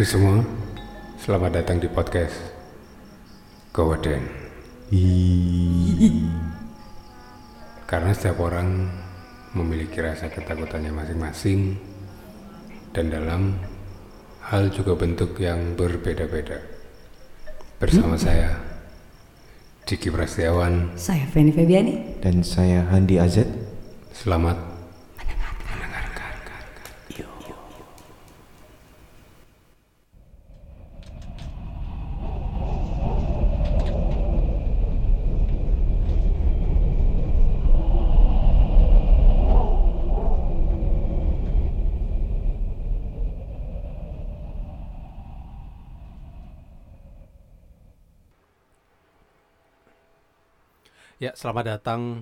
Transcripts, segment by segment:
Hai semua, selamat datang di podcast Gowden. Karena setiap orang memiliki rasa ketakutannya masing-masing dan dalam hal juga bentuk yang berbeda-beda. Bersama saya, Diki Prasetyawan, Saya Feni Febiani. Dan saya Handi Azet. selamat Ya, selamat datang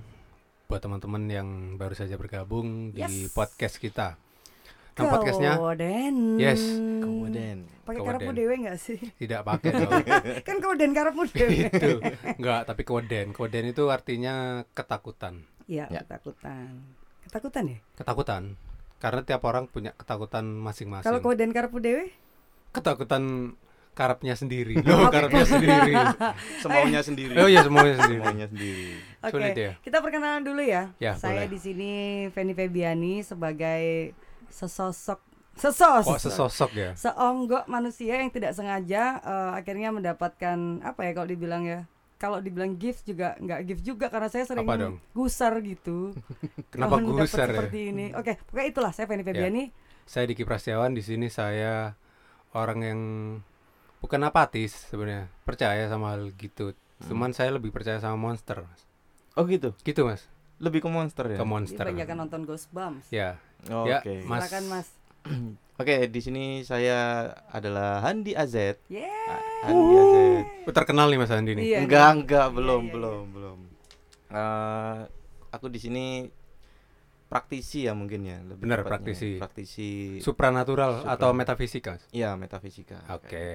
buat teman-teman yang baru saja bergabung di Yes. podcast kita. Nah, podcastnya Koden. Yes. Kemudian Pakai Koden. karepmu dewe nggak sih? tidak pakai kan koden karepmu dewe. itu enggak tapi keweden keweden itu artinya ketakutan Iya, Ya. ketakutan. Ketakutan ya? ketakutan karena tiap orang punya ketakutan masing-masing Kalau koden karepmu dewe? ketakutan karapnya sendiri loh karapnya sendiri semaunya sendiri. oh iya semuanya sendiri Semuanya sendiri. Oke. Sulit ya? Kita perkenalan dulu ya. Ya, Saya boleh. di sini Feni Febiani sebagai sesosok sesos kok sesosok ya seonggok manusia yang tidak sengaja eh, akhirnya mendapatkan apa ya kalau dibilang ya kalau dibilang gift juga nggak gift juga karena saya sering gusar gitu kenapa mendapat gusar ya seperti ini oke pokoknya itulah saya Feni Febiani saya Diki Prasetyawan di sini saya orang yang bukan apatis sebenarnya percaya sama hal gitu cuman saya lebih percaya sama monster mas Oh gitu. gitu mas Lebih ke monster ya. ke monster banyak kan nonton Ghostbumps ya Oh, Ya, Oke. Mas. silakan mas Oke, di sini saya adalah Handi Azet. yeah Ah, Handi Azet. Oh, terkenal nih mas Andi nih Iya, enggak, enggak, Iya, belum, iya, belum, belum. Eh, aku di sini praktisi ya mungkin ya. Lebih Benar, tepatnya. praktisi. Praktisi. supranatural Supra- atau metafisika mas Iya, metafisika. oke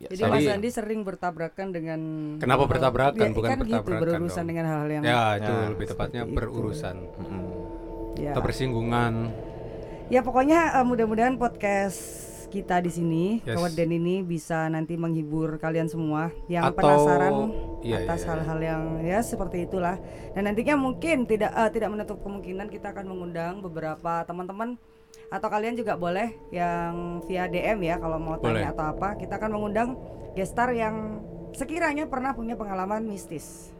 Ya, jadi Mas Andi sering bertabrakan dengan Kenapa hal- bertabrakan? Ya, Bukan kan gitu bertabrakan berurusan dong. dengan hal-hal yang ya itu Ya, lebih tepatnya itu. berurusan Mm-mm. ya. atau bersinggungan Ya pokoknya eh, mudah-mudahan podcast kita di sini Yes. Keweden ini bisa nanti menghibur kalian semua yang Atau- penasaran iya, atas iya, iya. hal-hal yang ya seperti itulah. Dan nantinya mungkin tidak eh, tidak menutup kemungkinan kita akan mengundang beberapa teman-teman atau kalian juga boleh yang via DM ya kalau mau Boleh. tanya atau apa kita akan mengundang gestar yang sekiranya pernah punya pengalaman mistis.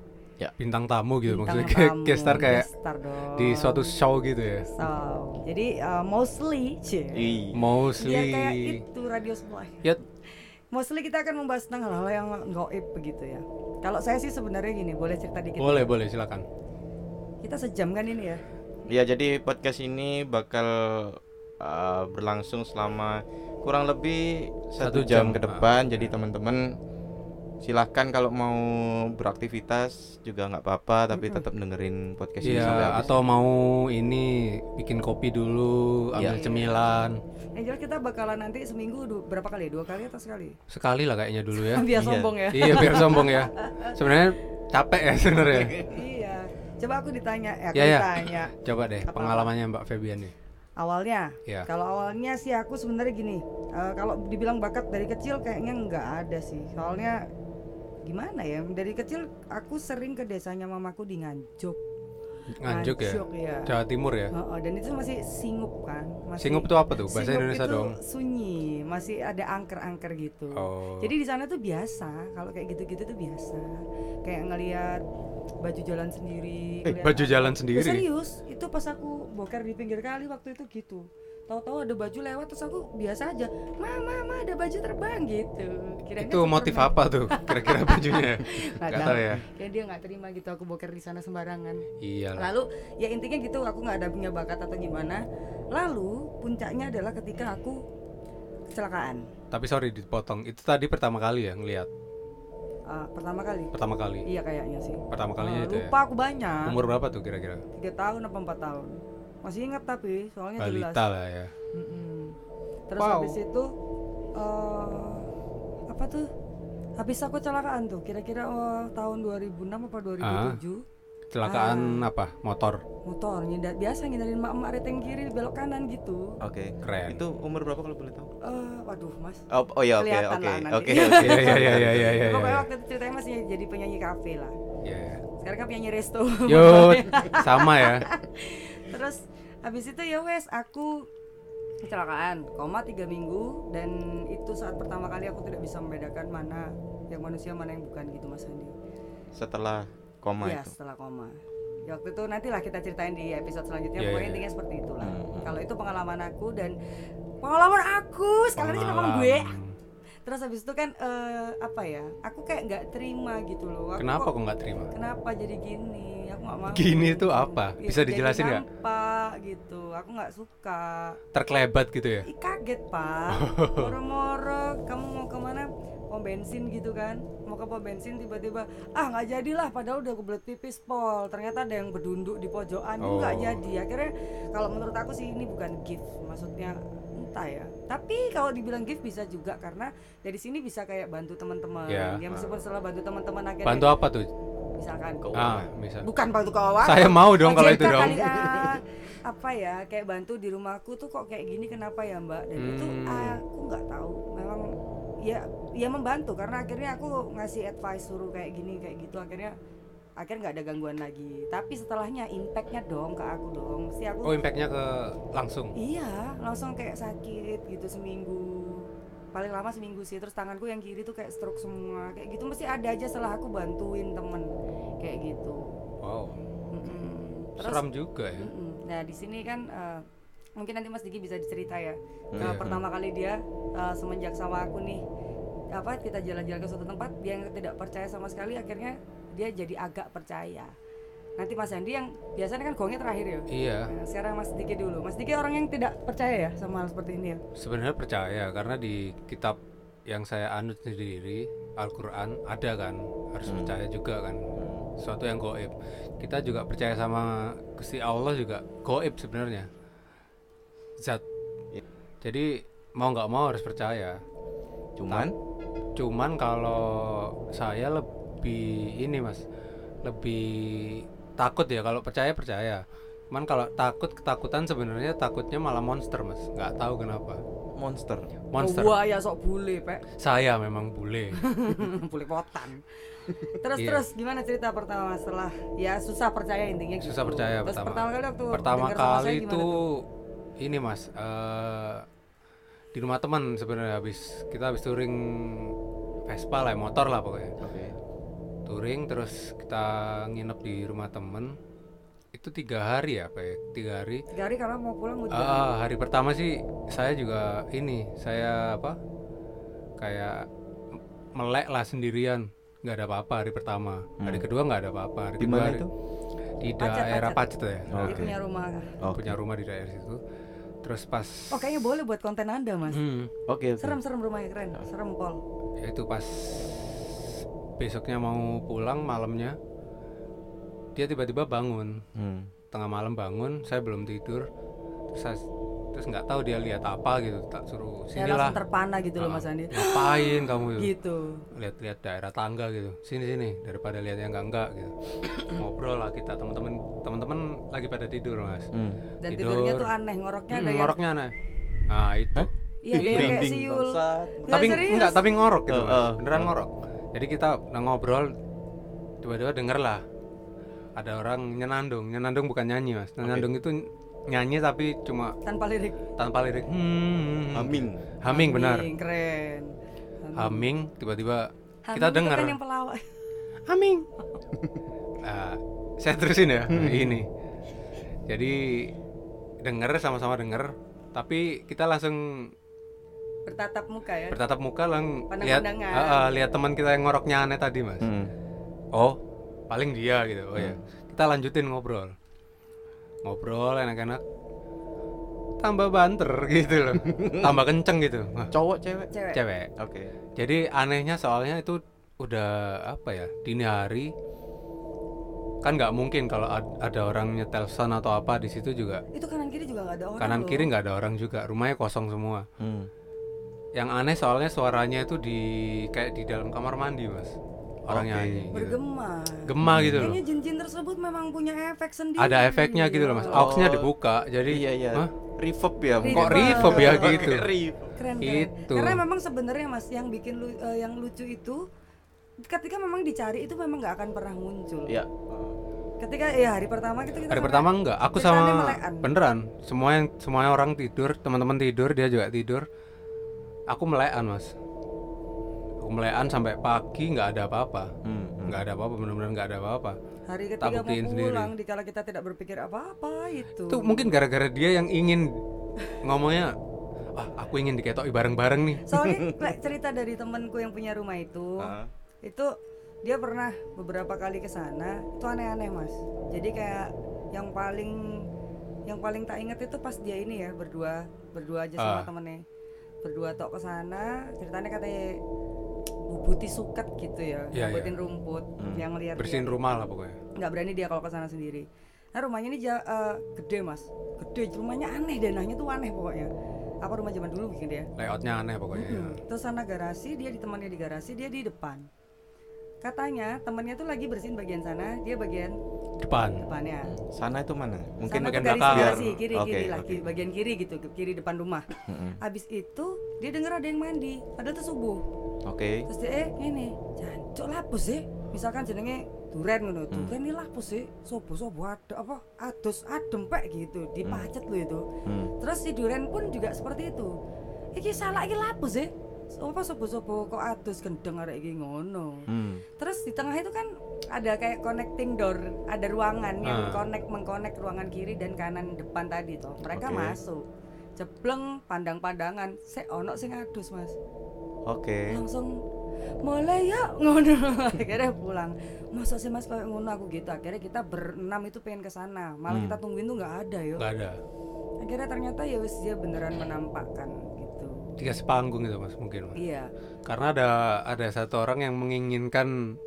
bintang tamu gitu Bintang maksudnya kayak tamu, gestar kayak gestar dong. di suatu show gitu ya So, jadi eh, mostly, cie. Ih, mostly Biar kayak itu radio sebelah. ya Mostly kita akan membahas tentang hal-hal yang goib begitu ya. Kalau saya sih sebenarnya gini, boleh cerita dikit. boleh boleh silakan Kita sejam kan ini ya. Ya jadi podcast ini bakal uh, berlangsung selama kurang lebih Satu satu jam, jam, ke depan. Jadi teman-teman silahkan kalau mau beraktivitas juga nggak apa-apa, tapi tetap dengerin podcast ini sampai Iya habis. atau mau ini bikin kopi dulu ambil Iya. cemilan Yang jelas kita bakalan nanti seminggu du- berapa kali? Dua kali atau sekali? sekali lah kayaknya dulu ya Biar Iya. sombong ya. iya biar sombong ya sebenarnya capek ya sebenarnya iya. Coba aku ditanya, ya aku Ya, ya. ditanya. coba deh Apa-apa? pengalamannya Mbak Febian nih Awalnya, Iya. kalau awalnya sih aku sebenarnya gini, eh, kalau dibilang bakat dari kecil kayaknya nggak ada sih. Soalnya gimana ya? Dari kecil aku sering ke desanya mamaku di Nganjuk. Nganjuk ya iya. Jawa Timur ya Oh, oh, dan itu masih singup kan? Masih, Singup itu apa tuh? Bahasa Singup Indonesia itu dong. Sunyi, masih ada angker-angker gitu. oh Jadi di sana tuh biasa, kalau kayak gitu-gitu tuh biasa. Kayak ngelihat baju jalan sendiri. Eh, baju apa. jalan Ya, sendiri? serius, itu pas aku boker di pinggir kali waktu itu gitu. Tahu-tahu ada baju lewat terus aku biasa aja, "Mama, mama ada baju terbang" gitu. Kirain itu motif apa tuh kira-kira bajunya Nggak tahu. ya Kayak dia nggak terima gitu aku boker di sana sembarangan. iya Lalu ya intinya gitu aku nggak ada punya bakat atau gimana. Lalu puncaknya adalah ketika aku kecelakaan. tapi sorry dipotong itu tadi pertama kali ya ngelihat Ah, pertama kali. pertama kali Iya kayaknya sih. pertama kalinya Ah, itu ya lupa aku banyak. umur berapa tuh kira-kira tiga tahun apa empat tahun. Masih ingat tapi soalnya jelas. balita lah ya Mm-mm. Terus Wow. habis itu eh apa tuh? habis aku kecelakaan tuh kira-kira oh, tahun 2006 apa 2007 Kecelakaan Ah. apa? Motor. motor ngindar biasa ngindarin mak-mak reteng kiri belok kanan gitu Oke. Keren. Itu umur berapa kalau boleh tahu? Eh, waduh mas Oh, oh ya oke oke oke oke. Iya iya iya iya pokoknya waktu itu ceritanya masih jadi penyanyi kafe lah Iya. sekarang kan penyanyi resto Yud, sama ya. terus habis itu ya wes aku kecelakaan koma tiga minggu dan itu saat pertama kali aku tidak bisa membedakan mana yang manusia mana yang bukan gitu mas Andi Setelah koma Iya itu. setelah koma ya, waktu itu nantilah kita ceritain di episode selanjutnya Iya, pokoknya iya. intinya seperti itulah Hmm. kalau itu pengalaman aku dan pengalaman aku sekali lagi pengalaman gue terus habis itu kan eh, apa ya aku kayak nggak terima gitu loh Aku Kenapa kok- nggak terima? kenapa jadi gini nggak mau. Gini itu apa? Ya, Bisa dijelasin nggak? nampak gitu. Aku nggak suka. Terkelebat gitu ya? Ih, kaget pak. Moro-moro. Kamu mau ke mana? Pom bensin gitu kan. Mau ke pom bensin tiba-tiba ah nggak jadilah padahal udah kebelet pipis pol. Ternyata ada yang berdunduk di pojokan. Itu nggak Oh. jadi. Akhirnya kalau menurut aku sih ini bukan gift. Maksudnya entah ya. Tapi kalau dibilang gift bisa juga karena dari sini bisa kayak bantu teman-teman. Ya. ya meskipun setelah bantu teman-teman akhirnya Bantu apa tuh? Misalkan. Ah, bisa. bukan bantu keuangan Saya mau dong kalau itu dong. kali, ah, apa ya kayak bantu di rumahku tuh kok kayak gini kenapa ya mbak? Dan itu Hmm. aku nggak tahu. Memang ya ya membantu karena akhirnya aku ngasih advice suruh kayak gini kayak gitu. Akhirnya akhirnya nggak ada gangguan lagi. Tapi setelahnya impactnya dong ke aku dong. Mesti aku Oh, impactnya ke langsung. iya langsung kayak sakit gitu seminggu paling lama seminggu sih terus tanganku yang kiri tuh kayak stroke semua kayak gitu mesti ada aja setelah aku bantuin temen kayak gitu Wow. Mm-mm. Seram juga ya. Mm-mm. Nah di sini kan eh, mungkin nanti Mas Diki bisa dicerita ya. Nah, iya. pertama kali dia eh, semenjak sama aku nih apa kita jalan-jalan ke suatu tempat dia yang tidak percaya sama sekali akhirnya dia jadi agak percaya. Nanti Mas Andi yang biasanya kan gongnya terakhir ya. Iya. Nah, sekarang Mas Diki dulu. Mas Diki orang yang tidak percaya ya sama hal seperti ini ya. Sebenarnya percaya karena di kitab yang saya anut sendiri Al-Qur'an ada kan harus Hmm. percaya juga kan sesuatu yang goib kita juga percaya sama Gusti Allah juga goib sebenarnya zat Iya. jadi mau nggak mau harus percaya Cuman cuman kalau saya lebih ini mas lebih takut ya kalau percaya percaya cuman kalau takut ketakutan sebenarnya takutnya malah monster mas nggak tahu kenapa monster. monster Wah ya sok bule, Pak. saya memang bule bule potan. Terus Iya. terus gimana cerita pertama setelah ya susah percaya intinya susah gitu. percaya Terus pertama pertama kali waktu pertama kali itu tuh? ini mas eh, di rumah teman sebenarnya habis kita habis touring Vespa lah motor lah pokoknya Oke. Touring terus kita nginep di rumah temen itu tiga hari ya apa ya tiga hari Tiga hari karena mau pulang udah. Ah, hari pertama sih saya juga ini saya apa kayak melek lah sendirian nggak ada apa-apa hari pertama hari Hmm. kedua nggak ada apa-apa hari Di kedua mana hari- itu? di Pacet, daerah Pacet. Pacet ya Dia Oke. punya rumah. Oh, punya rumah di daerah situ terus pas Oh kayaknya boleh buat konten anda mas. Hmm, Oke, oke. Serem serem rumahnya keren. Serem pol. ya itu pas besoknya mau pulang malamnya dia tiba-tiba bangun Hmm. tengah malam bangun saya belum tidur terus saya, terus nggak tahu dia lihat apa gitu tak suruh sinilah langsung terpana gitu loh Ah, mas Andi. ngapain kamu gitu Gitu. lihat-lihat daerah tangga gitu sini sini daripada lihat yang enggak enggak gitu ngobrol lah kita teman-teman teman-teman lagi pada tidur mas Hmm. Dan Tidur. tidurnya tuh aneh ngoroknya Hmm, ada yang. ngoroknya aneh nah itu Iya dia kayak siul. tapi serius. enggak tapi ngorok gitu mas eh. beneran ngorok jadi kita udah ngobrol tiba-tiba denger lah ada orang nyenandung. Nyenandung bukan nyanyi mas. Nyenandung itu nyanyi tapi cuma Tanpa lirik. tanpa lirik. Hmm, Humming. humming benar. Keren. humming. Tiba-tiba kita itu dengar. Kan yang pelawak. humming. Nah, saya terusin ya ini. Jadi denger sama-sama denger. Tapi kita langsung Bertatap muka ya. bertatap muka lang lihat. Ah, ah, lihat teman kita yang ngoroknya aneh tadi mas Hmm. oh paling dia gitu oh ya kita lanjutin ngobrol ngobrol enak-enak tambah banter gitu loh tambah kenceng gitu Wah, Cowok cewek? Cewek. cewek Oke. jadi anehnya soalnya itu udah apa ya dini hari kan nggak mungkin kalau ad- ada orang nyetel sound atau apa di situ juga Itu kanan kiri juga gak ada orang. kanan loh. kiri nggak ada orang juga rumahnya kosong semua Hmm. Yang aneh soalnya suaranya itu di kayak di dalam kamar mandi mas orang Oke. nyanyi gitu. bergema gema gitu loh kayaknya jin-jin tersebut memang punya efek sendiri ada efeknya gitu loh mas Oh. auxnya dibuka jadi iya iya Hah? reverb ya Reverb. kok reverb ya gitu keren keren Itu. karena memang sebenarnya mas yang bikin lu, eh, yang lucu itu ketika memang dicari itu memang nggak akan pernah muncul ya ketika ya hari pertama kita, kita hari sampai- pertama enggak aku sama melekan. beneran semua yang semuanya orang tidur teman-teman tidur dia juga tidur aku melekan mas aku melekan sampai pagi nggak ada apa-apa Hmm, hmm. nggak ada apa-apa bener-bener nggak ada apa-apa hari Tak ketiga mau buktiin sendiri. pulang dikala kita tidak berpikir apa-apa itu itu mungkin gara-gara dia yang ingin ngomongnya ah aku ingin diketoki bareng-bareng nih soalnya cerita dari temanku yang punya rumah itu Ah. itu dia pernah beberapa kali ke sana itu aneh-aneh mas jadi kayak yang paling yang paling tak inget itu pas dia ini ya berdua berdua aja sama Ah. temennya berdua tok ke sana ceritanya katanya bubuti suket gitu ya Iya, buatin rumput Hmm. yang lihat bersihin rumah lah pokoknya nggak berani dia kalau ke sana sendiri nah rumahnya ini ja- eh, gede mas gede rumahnya aneh danahnya tuh aneh pokoknya apa rumah zaman dulu bikin dia layoutnya aneh pokoknya ya. Mm-mm. Terus sana garasi, dia ditemani di garasi, dia di depan. Katanya temannya tuh lagi bersihin bagian sana, dia bagian depan depannya. sana itu mana mungkin sana bagian belakang. kiri Oke, kiri lah, kiri- bagian kiri gitu, ke kiri depan rumah. Mm-mm. Abis itu dia denger ada yang mandi, padahal tuh subuh. oke Terus dia eh ini, jancuk lapus sih. Misalkan jenenge duren ngono, Hmm. duren ini lapus sih. Sobo sobo ada apa? Adus adem pek gitu, dipacet lo itu. Hmm. Terus si Duren pun juga seperti itu. Iki salah iki lapus sih. Apa sobo-sobo kok adus gendeng arek iki ngono. Hmm. Terus di tengah itu kan ada kayak connecting door, ada ruangan yang Ah. connect mengkonek ruangan kiri dan kanan depan tadi toh. Mereka Oke. masuk. Jebleng pandang-pandangan, sek ono sing adus, Mas. oke Langsung mulai ya ngono akhirnya pulang masa sih mas kayak ngono aku gitu akhirnya kita berenam itu pengen ke sana malah Hmm. kita tungguin tuh nggak ada yo nggak ada akhirnya ternyata ya wis dia beneran menampakkan gitu dikasih panggung itu mas mungkin mas. Iya. Karena ada ada satu orang yang menginginkan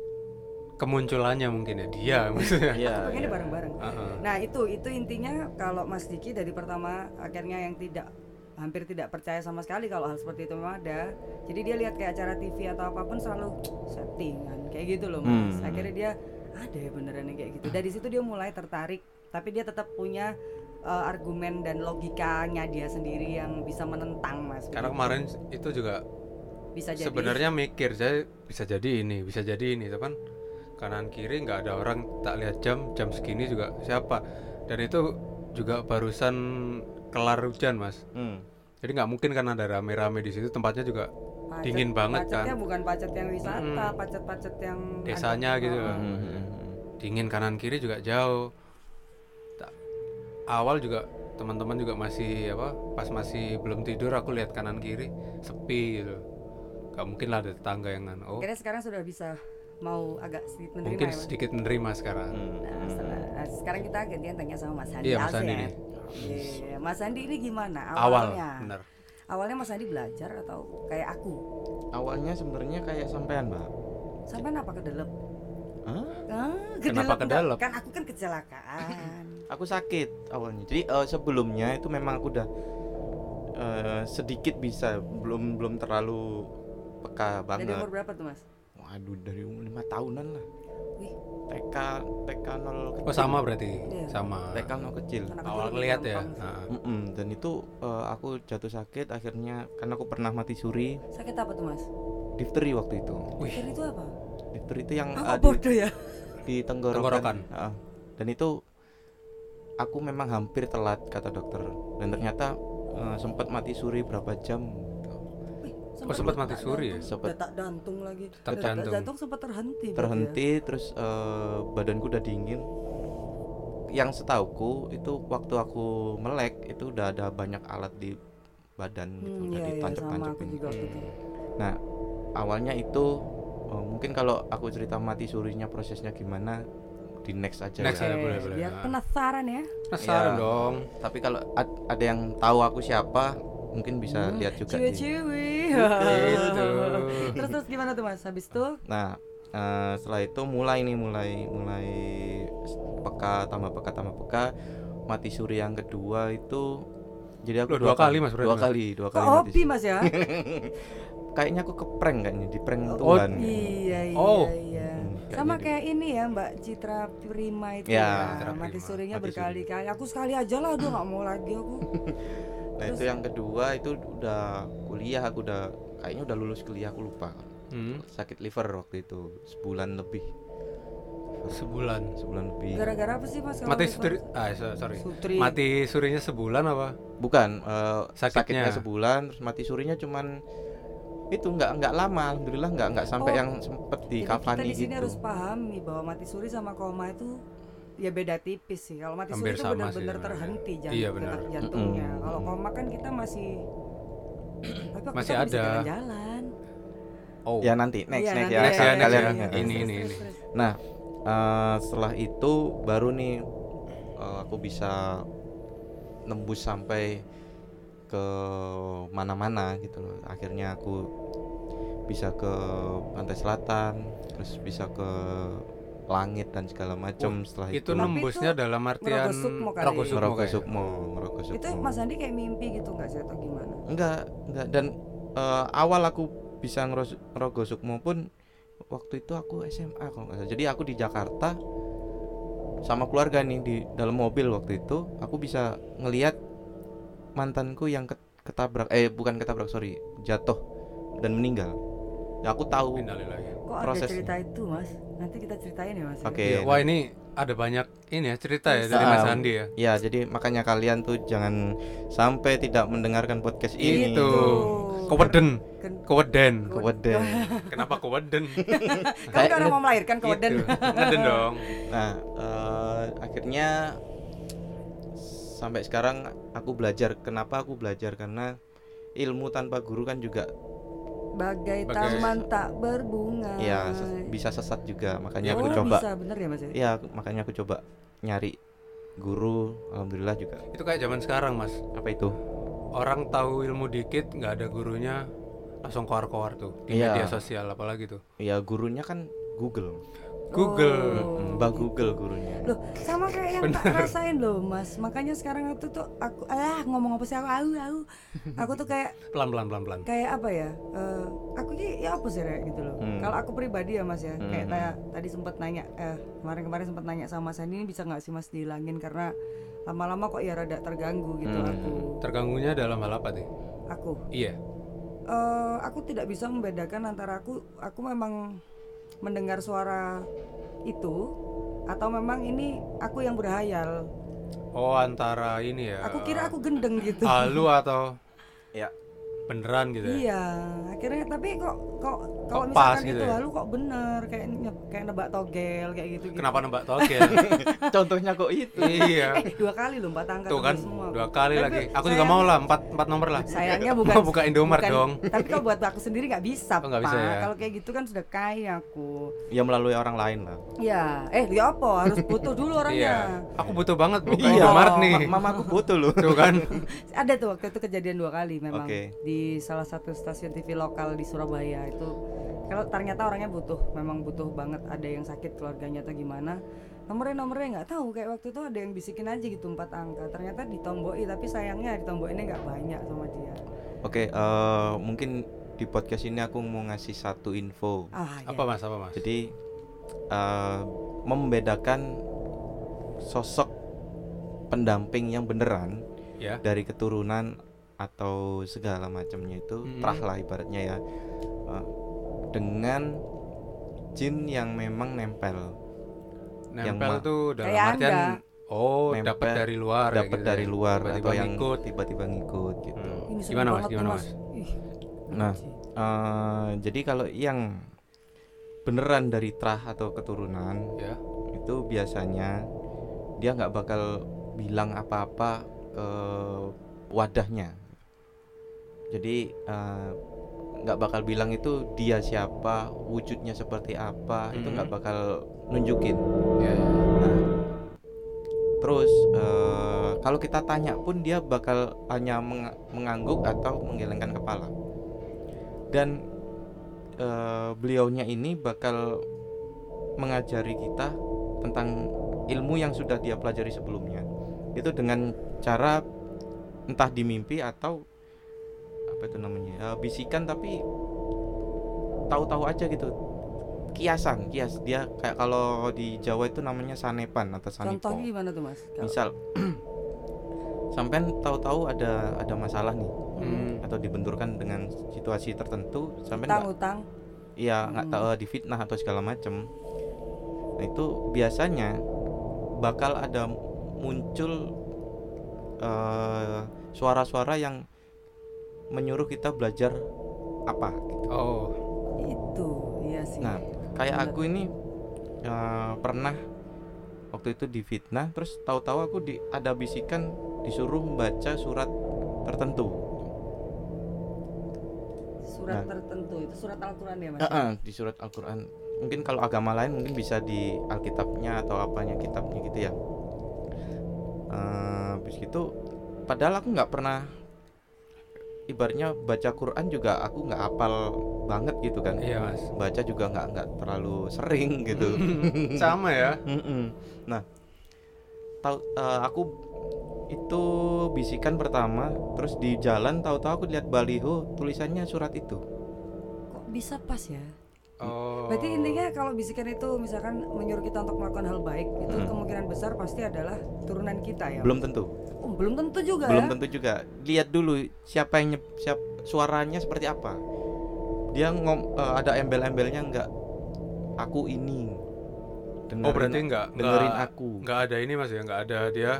kemunculannya mungkin ya dia maksudnya iya pengennya iya. bareng-bareng. Heeh. nah itu itu intinya kalau Mas Diki dari pertama akhirnya yang tidak hampir tidak percaya sama sekali kalau hal seperti itu memang ada. Jadi dia lihat kayak acara TV atau apa pun selalu settingan kayak gitu loh mas. Hmm. akhirnya dia ada ya beneran yang kayak gitu. Dari situ dia mulai tertarik tapi dia tetap punya uh, argumen dan logikanya dia sendiri yang bisa menentang mas karena kemarin itu juga bisa jadi sebenarnya mikir saya bisa jadi ini bisa jadi ini tapi kan kanan kiri nggak ada orang tak lihat jam jam segini juga siapa dan itu juga barusan kelar hujan mas Hmm. jadi nggak mungkin kan ada rame-rame di situ tempatnya juga Pacet- dingin banget pacetnya kan. bukan pacet yang wisata Mm-mm. pacet-pacet yang Desanya ada- gitu Oh, loh. Hmm, hmm, hmm. dingin kanan kiri juga jauh awal juga teman-teman juga masih apa pas masih belum tidur aku lihat kanan kiri sepi gitu nggak mungkin lah ada tetangga yang kan oh akhirnya sekarang sudah bisa mau agak sedikit menerima mungkin ya, Mas? sedikit menerima sekarang Hmm, Nah, setelah, nah, sekarang kita gantian tanya sama Mas Andi Iya, Mas Alse Andi ya. Iya, Mas Andi ini gimana awal awalnya? bener Awalnya Mas Andi belajar atau kayak aku? awalnya sebenarnya kayak sampean mbak Sampai apa ke dalam? Hah? Ah, Kenapa kedelep kedelep? enggak? Kan aku kan kecelakaan. Aku sakit awalnya jadi eh, sebelumnya itu memang aku udah eh, sedikit bisa belum belum terlalu peka Dari banget umur berapa tuh Mas? waduh dari umur lima tahunan lah Wih, TK TK nol kecil. oh sama berarti Iya. sama TK nol kecil anak awal lebih ya. Nah, Mm-mm, dan itu eh, aku jatuh sakit akhirnya karena aku pernah mati suri Sakit apa tuh Mas? difteri waktu itu Difteri itu apa? difteri itu yang Aku eh, di, ya. di tenggorokan, Tenggorokan. Ah. dan itu aku memang hampir telat kata dokter dan ternyata eh, sempat mati suri berapa jam Wih, Oh, sempat mati suri ya? Sempat. Detak jantung lagi. Detak jantung. jantung sempat terhenti. berarti terhenti terus eh, badanku udah dingin yang setauku itu waktu aku melek itu udah ada banyak alat di badan Ya? gitu Hmm, udah iya, iya, ditancap-tancapin. Nah, awalnya itu oh, mungkin kalau aku cerita mati surinya prosesnya gimana di next aja Next ya. aja. Boleh, boleh. Nah. penasaran ya. penasaran Iya. dong Tapi kalau ad- ada yang tahu aku siapa, mungkin bisa Hmm, lihat juga di. Ciwi-ciwi. Gitu. terus terus gimana tuh Mas? Habis itu Nah, eh, setelah itu mulai nih mulai mulai peka tambah peka tambah peka mati suri yang kedua itu Jadi aku Loh, dua kali, Mas, berarti, Dua Mas? kali, dua kali. mati hobi suri. mas ya? Kayaknya aku ke prank kayaknya, di prank Oh, Tuhan. Iya iya Oh. iya. Hmm, Sama jadi. kayak ini ya Mbak Citra Prima itu Ya, ya. Mati suri. berkali-kali. Aku sekali aja lah, udah nggak mau lagi aku. Nah, itu yang kedua itu udah kuliah, aku udah kayaknya udah lulus kuliah, aku lupa. Hmm, Sakit liver waktu itu, sebulan lebih. sebulan. Sebulan lebih. Gara-gara apa sih mas? kalau Mati suri, ah so- sorry. Sutri. Mati surinya sebulan apa? Bukan, eh, Sakitnya. sakitnya sebulan, terus mati surinya cuman itu nggak nggak lama, alhamdulillah nggak nggak sampai Oh. yang sempet di Jadi kafani kita di sini gitu. harus pahami bahwa mati suri sama koma itu ya beda tipis sih. Kalau mati Hampir suri itu benar-benar terhenti Iya, jantung, benar. detak jantungnya. Mm-mm. Kalau koma kan kita masih tapi Masih bisa ada. jalan-jalan. Oh. Ya nanti next Iya, next nanti ya, Next ya, kalian- next kalian ya. ya. Ini, ini, ini. Nah, eh, setelah itu baru nih eh, aku bisa nembus sampai ke mana-mana gitu loh. Akhirnya aku bisa ke pantai selatan, terus bisa ke langit dan segala macam setelah itu itu. Nembusnya itu dalam artian Ngerogoh sukmo kali. Ngerogoh sukmo Ngerokok kayak. sukmo, ngerokok sukmo. Itu Mas Andi kayak mimpi gitu nggak sih atau gimana? Enggak, enggak dan eh, awal aku bisa ngeros- ngerogoh sukmo pun waktu itu aku SMA kalau nggak salah. Jadi aku di Jakarta sama keluarga nih di dalam mobil waktu itu aku bisa ngelihat mantanku yang ket- ketabrak eh bukan ketabrak sorry jatuh dan meninggal. Ya aku tahu. Kok ada Prosesnya. cerita itu Mas? Nanti kita ceritain ya Mas. ya? Oke. Iya, Wah ini ada banyak ini ya cerita ya dari Ah, Mas Andi ya. Ya, jadi makanya kalian tuh jangan sampai tidak mendengarkan podcast ini. Itu. Gitu. Keweden, Kan, keweden. Keweden. Kenapa keweden? kan orang mau melahirkan Gitu. Ngeden dong. Nah, eh, akhirnya sampai sekarang aku belajar. Kenapa aku belajar? Karena ilmu tanpa guru kan juga Bagai Bagai- taman tak berbunga. ya ses- bisa sesat juga. Makanya oh, aku coba. bisa bener ya Mas ya? Ya, makanya aku coba nyari guru. Alhamdulillah juga. Itu kayak zaman sekarang mas. Apa itu? Orang tahu ilmu dikit, nggak ada gurunya, langsung keluar-keluar tuh di Iya. media sosial apalagi tuh. Ya gurunya kan Google. Google. Oh. Mbak Google gurunya. Loh, sama kayak yang tak rasain loh, Mas. Makanya sekarang itu tuh aku ah ngomong apa sih aku aku aku, aku tuh kayak Pelan pelan pelan pelan. kayak apa ya? eh, aku ini ya apa sih Rek, gitu loh. Hmm. Kalau aku pribadi ya Mas ya, kayak Hmm. taya- tadi sempat nanya eh kemarin-kemarin sempat nanya sama Mas Andi ini bisa nggak sih Mas dihilangin karena lama-lama kok ya rada terganggu gitu Hmm. aku. Terganggunya dalam hal apa nih? Aku Iya. eh aku tidak bisa membedakan antara aku aku memang mendengar suara itu atau memang ini aku yang berhayal. Oh antara ini ya. Aku kira aku gendeng gitu. halu atau Ya. beneran gitu ya. Iya, akhirnya tapi kok kok kalau Kok misalkan pas gitu itu ya? lalu kok bener kayak kayak nebak togel kayak gitu. Kenapa nembak togel? Contohnya kok itu. iya. Eh dua kali loh empat angka Tuh kan semua. dua kali Tapi lagi. Aku sayang- juga mau lah empat empat nomor lah. Sayangnya bukan Mau buka Indomaret bukan- dong. Tapi kalau buat aku sendiri nggak bisa, Oh, nggak bisa Pak. ya? Kalau kayak gitu kan sudah kaya aku. Ya melalui orang lain lah. Ya, eh ya apa? Harus butuh dulu orangnya. Iya. Aku butuh banget buka Iya. Indomaret nih. Ma- mama aku butuh loh. Tuh kan. Ada tuh waktu itu kejadian dua kali memang Oke. di salah satu stasiun TV lokal di Surabaya itu. Kalau ternyata orangnya butuh, memang butuh banget. Ada yang sakit keluarganya atau gimana? Nomornya nomornya nggak tahu. Kayak waktu itu ada yang bisikin aja gitu empat angka. Ternyata ditomboi, tapi sayangnya ditomboinnya nggak banyak sama dia. Oke, eh, mungkin di podcast ini aku mau ngasih satu info. Ah, ya. Apa mas? Apa mas? Jadi eh, membedakan sosok pendamping yang beneran Ya. dari keturunan atau segala macamnya itu Mm-mm. terah lah ibaratnya ya Eh, dengan jin yang memang nempel yang Nempel ma- tuh dalam Kayak artian Anda. oh Nempel, dapat dari luar dapat gitu dari ya. luar Tiba-tiba atau yang ngikut. tiba-tiba ngikut gitu. Hmm. Gimana mas? Gimana mas? Ih, Nah. Eh, jadi kalau yang beneran dari trah atau keturunan Ya. itu biasanya dia nggak bakal bilang apa-apa ke wadahnya. Jadi eh, nggak bakal bilang itu dia siapa, wujudnya seperti apa, itu Mhm. nggak bakal nunjukin. Ya. ya. Nah, terus eh, kalau kita tanya pun dia bakal hanya meng- mengangguk atau menggelengkan kepala. Dan eh, beliaunya ini bakal mengajari kita tentang ilmu yang sudah dia pelajari sebelumnya. Itu dengan cara entah di mimpi atau apa itu namanya eh, bisikan tapi tahu-tahu aja gitu kiasan kias dia kayak kalau di Jawa itu namanya sanepan atau sanipo Contohnya gimana tuh mas? Kalau- misal sampean tahu-tahu ada ada masalah nih Hmm. atau dibenturkan dengan situasi tertentu sampean nggak utang-utang Iya nggak Hmm. tahu difitnah atau segala macam. Nah itu biasanya bakal ada muncul eh, suara-suara yang menyuruh kita belajar apa. Oh, itu iya sih Nah kayak Bener. aku ini eh, pernah waktu itu difitnah, terus tahu-tahu aku di ada bisikan disuruh membaca surat tertentu. surat Nah. tertentu itu surat Al-Quran ya mas Eh, eh, di surat Al-Quran mungkin kalau agama lain mungkin bisa di Alkitabnya atau apanya kitabnya gitu ya Eh, habis gitu padahal aku nggak pernah ibaratnya baca Quran juga aku nggak hafal banget gitu kan iya mas. baca juga nggak nggak terlalu sering gitu Sama ya. Mm-mm. nah tahu eh, aku itu bisikan pertama terus di jalan tahu-tahu aku lihat baliho tulisannya surat itu kok bisa pas ya Oh. berarti intinya kalau bisikan itu misalkan menyuruh kita untuk melakukan hal baik itu Hmm. kemungkinan besar pasti adalah turunan kita ya. Belum tentu. Oh, belum tentu juga belum ya? tentu juga. Lihat dulu siapa yang nyep, siap suaranya seperti apa. Dia ngom eh, ada embel-embelnya nggak? Aku ini. Oh berarti nggak dengerin nggak- aku. nggak ada ini mas ya? Nggak ada dia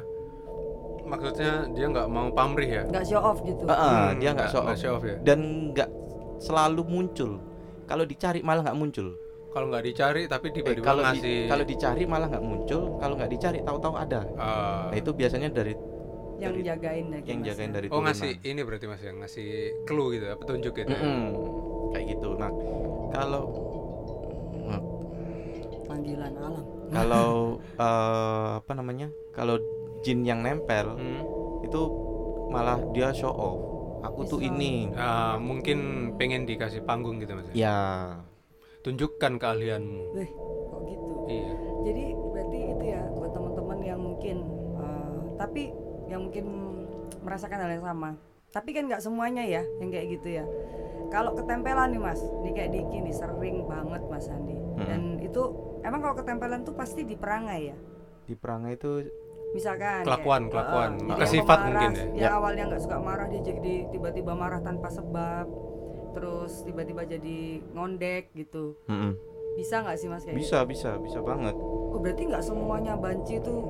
maksudnya dia nggak mau pamrih ya? Nggak show off gitu? Ah, ah, Hmm, dia nggak show off. show off ya? Dan nggak selalu muncul kalau dicari malah nggak muncul kalau nggak dicari tapi Eh, tiba-tiba kalau di- ngasih kalau dicari malah nggak muncul kalau nggak dicari tahu-tahu ada Ah. nah itu biasanya dari yang dari- jagain lagi yang jagain ya. dari oh turunan. ngasih ini berarti mas yang ngasih clue gitu ya petunjuk gitu ya? Mm-mm, kayak gitu nah kalau panggilan alam kalau eh, apa namanya kalau jin yang nempel Hmm. itu malah dia show off aku tuh ini. Ah, mungkin pengen dikasih panggung gitu mas ya? ya tunjukkan keahlianmu. Weh, kok gitu? Iya. Jadi berarti itu ya buat teman-teman yang mungkin eh, tapi yang mungkin merasakan hal yang sama. Tapi kan nggak semuanya ya yang kayak gitu ya. Kalau ketempelan nih mas nih kayak Diki nih sering banget mas Andi. Dan itu emang kalau ketempelan tuh pasti di perangai ya? Di perangai itu misalkan Kelakuan, kayak, kelakuan. Maka yang sifat pemarah, mungkin ya. yang Ya. awalnya nggak suka marah dia jadi tiba-tiba marah tanpa sebab terus tiba-tiba jadi ngondek gitu Mm-mm. bisa nggak sih mas kayak bisa bisa bisa banget gitu? oh berarti nggak semuanya banci tuh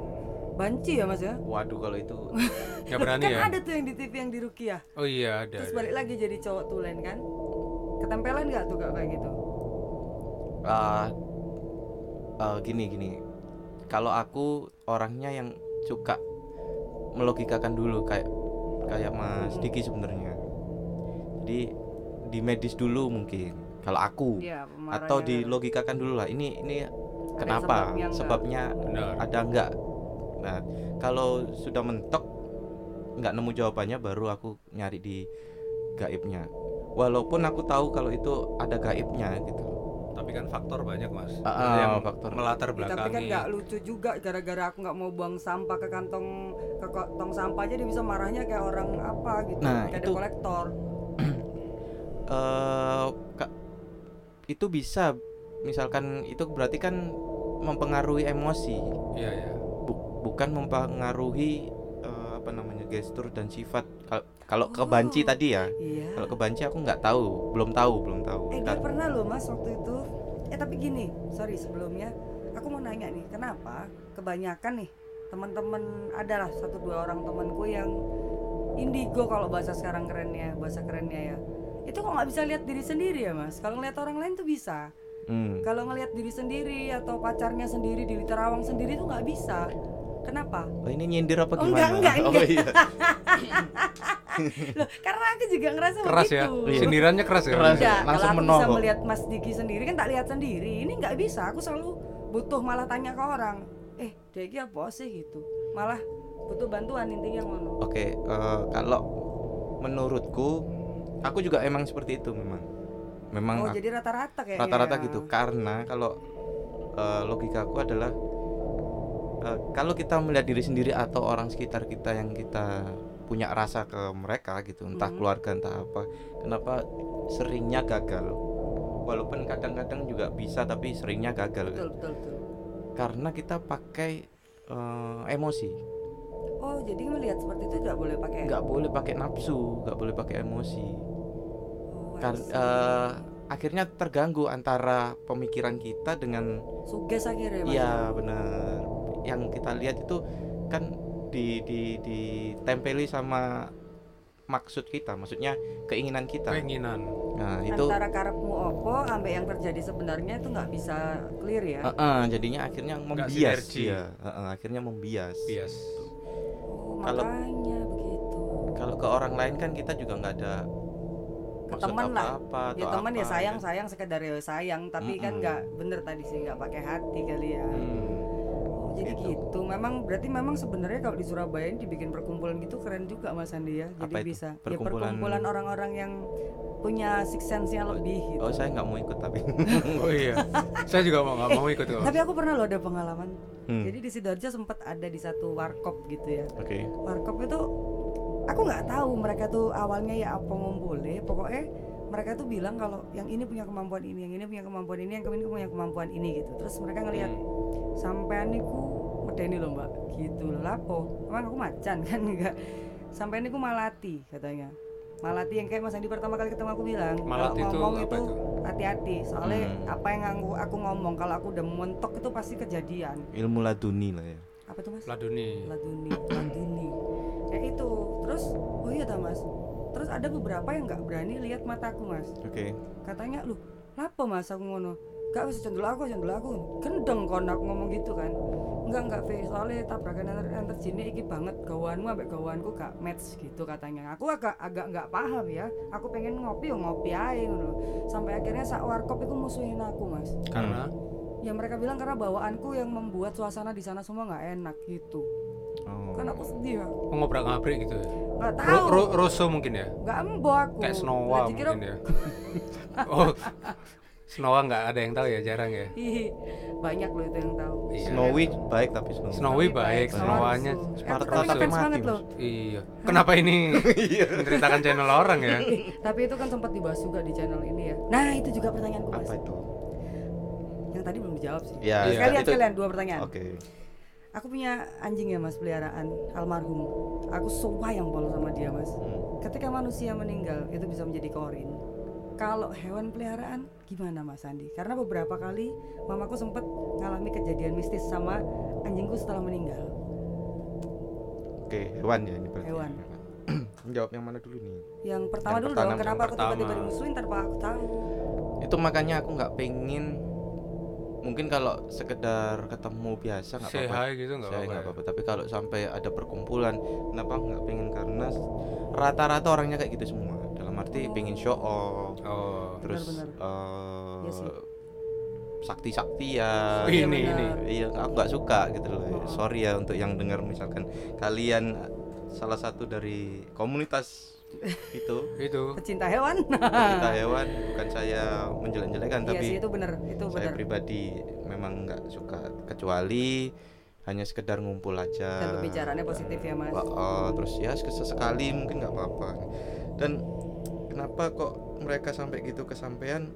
banci ya mas ya waduh kalau itu nggak berani kan ya ada tuh yang di TV yang di Rukiah oh iya ada, terus ada. balik lagi jadi cowok tulen kan ketempelan nggak tuh Kak, kayak gitu ah ah, gini gini kalau aku orangnya yang suka melogikakan dulu kayak kayak Mas Hmm. Diki sebenarnya. Jadi di medis dulu mungkin kalau aku. Iya, atau dilogikakan dulu lah. Ini ini Ada kenapa? sebabnya sebabnya benar. ada enggak? Nah kalau sudah mentok nggak nemu jawabannya baru aku nyari di gaibnya. Walaupun aku tahu kalau itu ada gaibnya gitu tapi kan faktor banyak mas. Ah, yang faktor. melatar Ya, tapi kan nggak lucu juga gara-gara aku nggak mau buang sampah ke kantong ke ko- tong sampah aja dia bisa marahnya kayak orang apa gitu Nah, kayak itu- kolektor. Eh Kak, itu bisa. Misalkan itu berarti kan mempengaruhi emosi. Iya ya bu- bukan mempengaruhi eh, apa namanya gestur dan sifat. Kal- kalau ke Oh. banci tadi ya. iya. Kalau ke banci aku nggak tahu. Belum tahu belum tahu. Eh dia pernah loh mas waktu itu eh tapi gini sorry sebelumnya aku mau nanya nih kenapa kebanyakan nih teman-teman adalah satu dua orang temanku yang indigo kalau bahasa sekarang kerennya bahasa kerennya ya itu kok nggak bisa lihat diri sendiri ya mas kalau ngeliat orang lain tuh bisa Hmm. kalau ngelihat diri sendiri atau pacarnya sendiri di Terawang sendiri tuh nggak bisa kenapa Oh, ini nyindir apa Oh, gimana? enggak, enggak, Oh, enggak. iya. Loh, karena aku juga ngerasa keras begitu ya sindirannya keras ya Keras. Enggak, Langsung kalau aku bisa melihat Mas Diki sendiri kan tak lihat sendiri. Ini nggak bisa. Aku selalu butuh malah tanya ke orang. Eh, Diki apa sih gitu. Malah butuh bantuan intinya ngono. Oke, eh, kalau menurutku aku juga emang seperti itu memang. Memang Oh, jadi rata-rata kayaknya. rata-rata ya. gitu karena kalau eh, logikaku adalah eh, kalau kita melihat diri sendiri atau orang sekitar kita yang kita punya rasa ke mereka gitu entah Mhm. keluarga entah apa. Kenapa seringnya gagal? Walaupun kadang-kadang juga bisa tapi seringnya gagal. Betul betul betul. Karena kita pakai eh, emosi. Oh jadi melihat seperti itu tidak boleh pakai nggak boleh pakai nafsu nggak boleh pakai emosi. Oh, Kar- eh, akhirnya terganggu antara pemikiran kita dengan suges akhirnya. Iya benar. Yang kita lihat itu kan di di ditempeli sama maksud kita, maksudnya keinginan kita. keinginan Nah itu antara karepmu opo ambek yang terjadi sebenarnya itu nggak bisa clear ya Heeh, jadinya akhirnya membias. sinergi. Iya, heeh, akhirnya membias. bias oh, kalau- makanya begitu Kalau ke orang lain kan kita juga nggak ada ke temen lah apa-apa ya atau teman ya apa, sayang kan. sayang sekedar ya sayang tapi kan Mm-mm. nggak bener tadi sih nggak pakai hati kali ya Hmm, Oh, jadi Gitu. gitu. Memang berarti memang sebenarnya kalau di Surabaya ini dibikin perkumpulan gitu keren juga Mas Andi ya. Jadi Apa itu? bisa. Perkumpulan- Ya perkumpulan orang-orang yang punya six sense-nya lebih gitu. Oh saya nggak mau ikut tapi. oh iya saya juga mau nggak mau ikut kok Tapi aku pernah loh ada pengalaman. Hmm, Jadi di Sidoarjo sempat ada di satu warkop gitu ya. Oke. Warkop itu aku nggak tahu mereka tuh awalnya ya apa ngombole. Pokoknya mereka tuh bilang kalau yang ini punya kemampuan ini, yang ini punya kemampuan ini, yang ini punya kemampuan ini gitu. Terus mereka ngelihat Hmm. sampean niku medeni lho mbak. Gitu loh. Lapo emang aku macan kan? Enggak. Sampean niku malati katanya. Malati yang kayak mas Andi pertama kali ketemu aku bilang Malati kalau itu ngomong itu itu? hati-hati. Soalnya Hmm. apa yang aku, aku ngomong kalau aku udah mentok itu pasti kejadian. Ilmu laduni lah ya. apa tuh mas? Laduni. Laduni. Laduni. Ya itu. Terus oh iya ta mas terus ada beberapa yang nggak berani lihat mataku mas. Oke. katanya lu lapo mas aku ngono? Gak usah cendol aku cendol aku. Gendeng kon aku ngomong gitu kan. Enggak enggak Fe soalnya tabrakan antar antar jenis iki banget gawanmu ambek gawanku gak match gitu katanya. Aku agak agak nggak paham ya. Aku pengen ngopi ya ngopi aja ngono. Sampai akhirnya sak warkop itu musuhin aku mas. Karena? Ya mereka bilang karena bawaanku yang membuat suasana di sana semua nggak enak gitu Oh. kan aku sedih ya oh, ngobrak ngabrik gitu ya? Nggak Ro- tahu. ro- Rosso mungkin ya? Nggak embo aku. Kayak Snowa mungkin ya? Oh Snowa nggak ada yang tahu ya jarang ya? Ih, banyak loh itu yang tahu. Iya. Snowy baik tapi Snowy. Snowy baik, Snowanya. Eh, Sparta ternyata tapi mati, loh. Iya. Kenapa ini menceritakan channel orang ya? Tapi itu kan sempat dibahas juga di channel ini ya. Nah itu juga pertanyaanku mas Apa itu? yang tadi belum dijawab sih. Ya, Iya. sekalian itu- sekalian dua pertanyaan. Oke. Aku punya anjing ya mas peliharaan almarhum aku yang polo sama dia mas Hmm. ketika manusia meninggal itu bisa menjadi korin kalau hewan peliharaan gimana mas Andi karena beberapa kali mamaku sempat ngalami kejadian mistis sama anjingku setelah meninggal Oke, hewan ya ini berarti. Hewan. Jawab yang mana dulu nih? yang pertama Yang dulu pertama, dong kenapa aku tiba-tiba dimusuhin tanpa aku tahu Itu makanya aku nggak pengen mungkin kalau sekedar ketemu biasa nggak apa-apa. gitu nggak Saya apa-apa nggak ya? apa-apa. Tapi kalau sampai ada perkumpulan, kenapa nggak pengen karena rata-rata orangnya kayak gitu semua. Dalam arti Oh. pengen show off, oh terus sih. sakti-saktian. Oh, ini Iya, ini. Iya, aku nggak suka gitu loh. Oh. Sorry ya untuk yang dengar misalkan kalian salah satu dari komunitas itu. Itu. Pecinta hewan. Kita hewan bukan saya menjelek-jelekan iya tapi sih itu bener itu saya bener. pribadi memang nggak suka. Kecuali hanya sekedar ngumpul aja. Dan pembicaraannya positif ya mas. Oh, terus ya sesekali mungkin nggak apa-apa. Dan kenapa kok mereka sampai gitu kesampaian?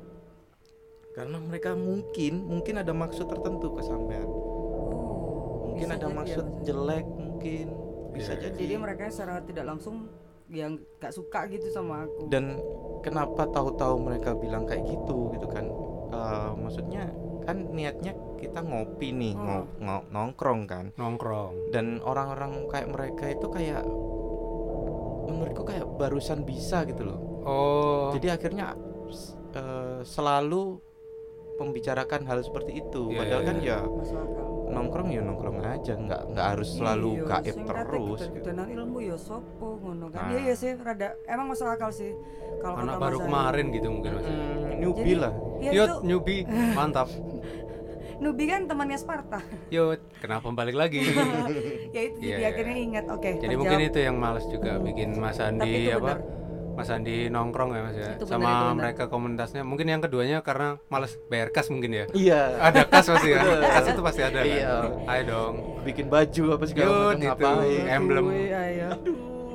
Karena mereka mungkin mungkin ada maksud tertentu kesampaian. Oh, mungkin bisa ada jadi ya, maksud jelek mungkin. Bisa iya. jadi. Jadi mereka secara tidak langsung yang gak suka gitu sama aku. Dan kenapa tahu-tahu mereka bilang kayak gitu gitu kan? Eh, maksudnya kan niatnya kita ngopi nih Hmm. ngo- ngo- nongkrong kan? Nongkrong. Dan orang-orang kayak mereka itu kayak menurutku kayak barusan bisa gitu loh. Oh. Jadi akhirnya eh, selalu membicarakan hal seperti itu. Iya, padahal iya, kan iya. ya nongkrong ya nongkrong aja nggak nggak harus selalu Iya, gaib terus gitu. gede-gedenan ilmu ya sopo ngono kan Nah. iya iya sih rada emang masuk akal sih kalau anak baru Mas Andi. kemarin gitu mungkin mas Mm, newbie Jadi- lah Iya Yut, itu newbie, mantap. Nubi kan temannya Sparta Yut, kenapa balik lagi? ya itu Iya, jadi iya. akhirnya ingat oke Jadi terjawab. mungkin itu yang males juga bikin Mas Andi apa? Mas Andi nongkrong ya Mas ya. Itu benar, Sama itu benar. mereka komunitasnya. Mungkin yang keduanya karena males bayar kas mungkin ya. iya Ada kas pasti ya. Kas itu pasti ada kan. Iya. Ayo dong. bikin baju apa segala Yut, macam itu. ngapain Emblem. Ayo.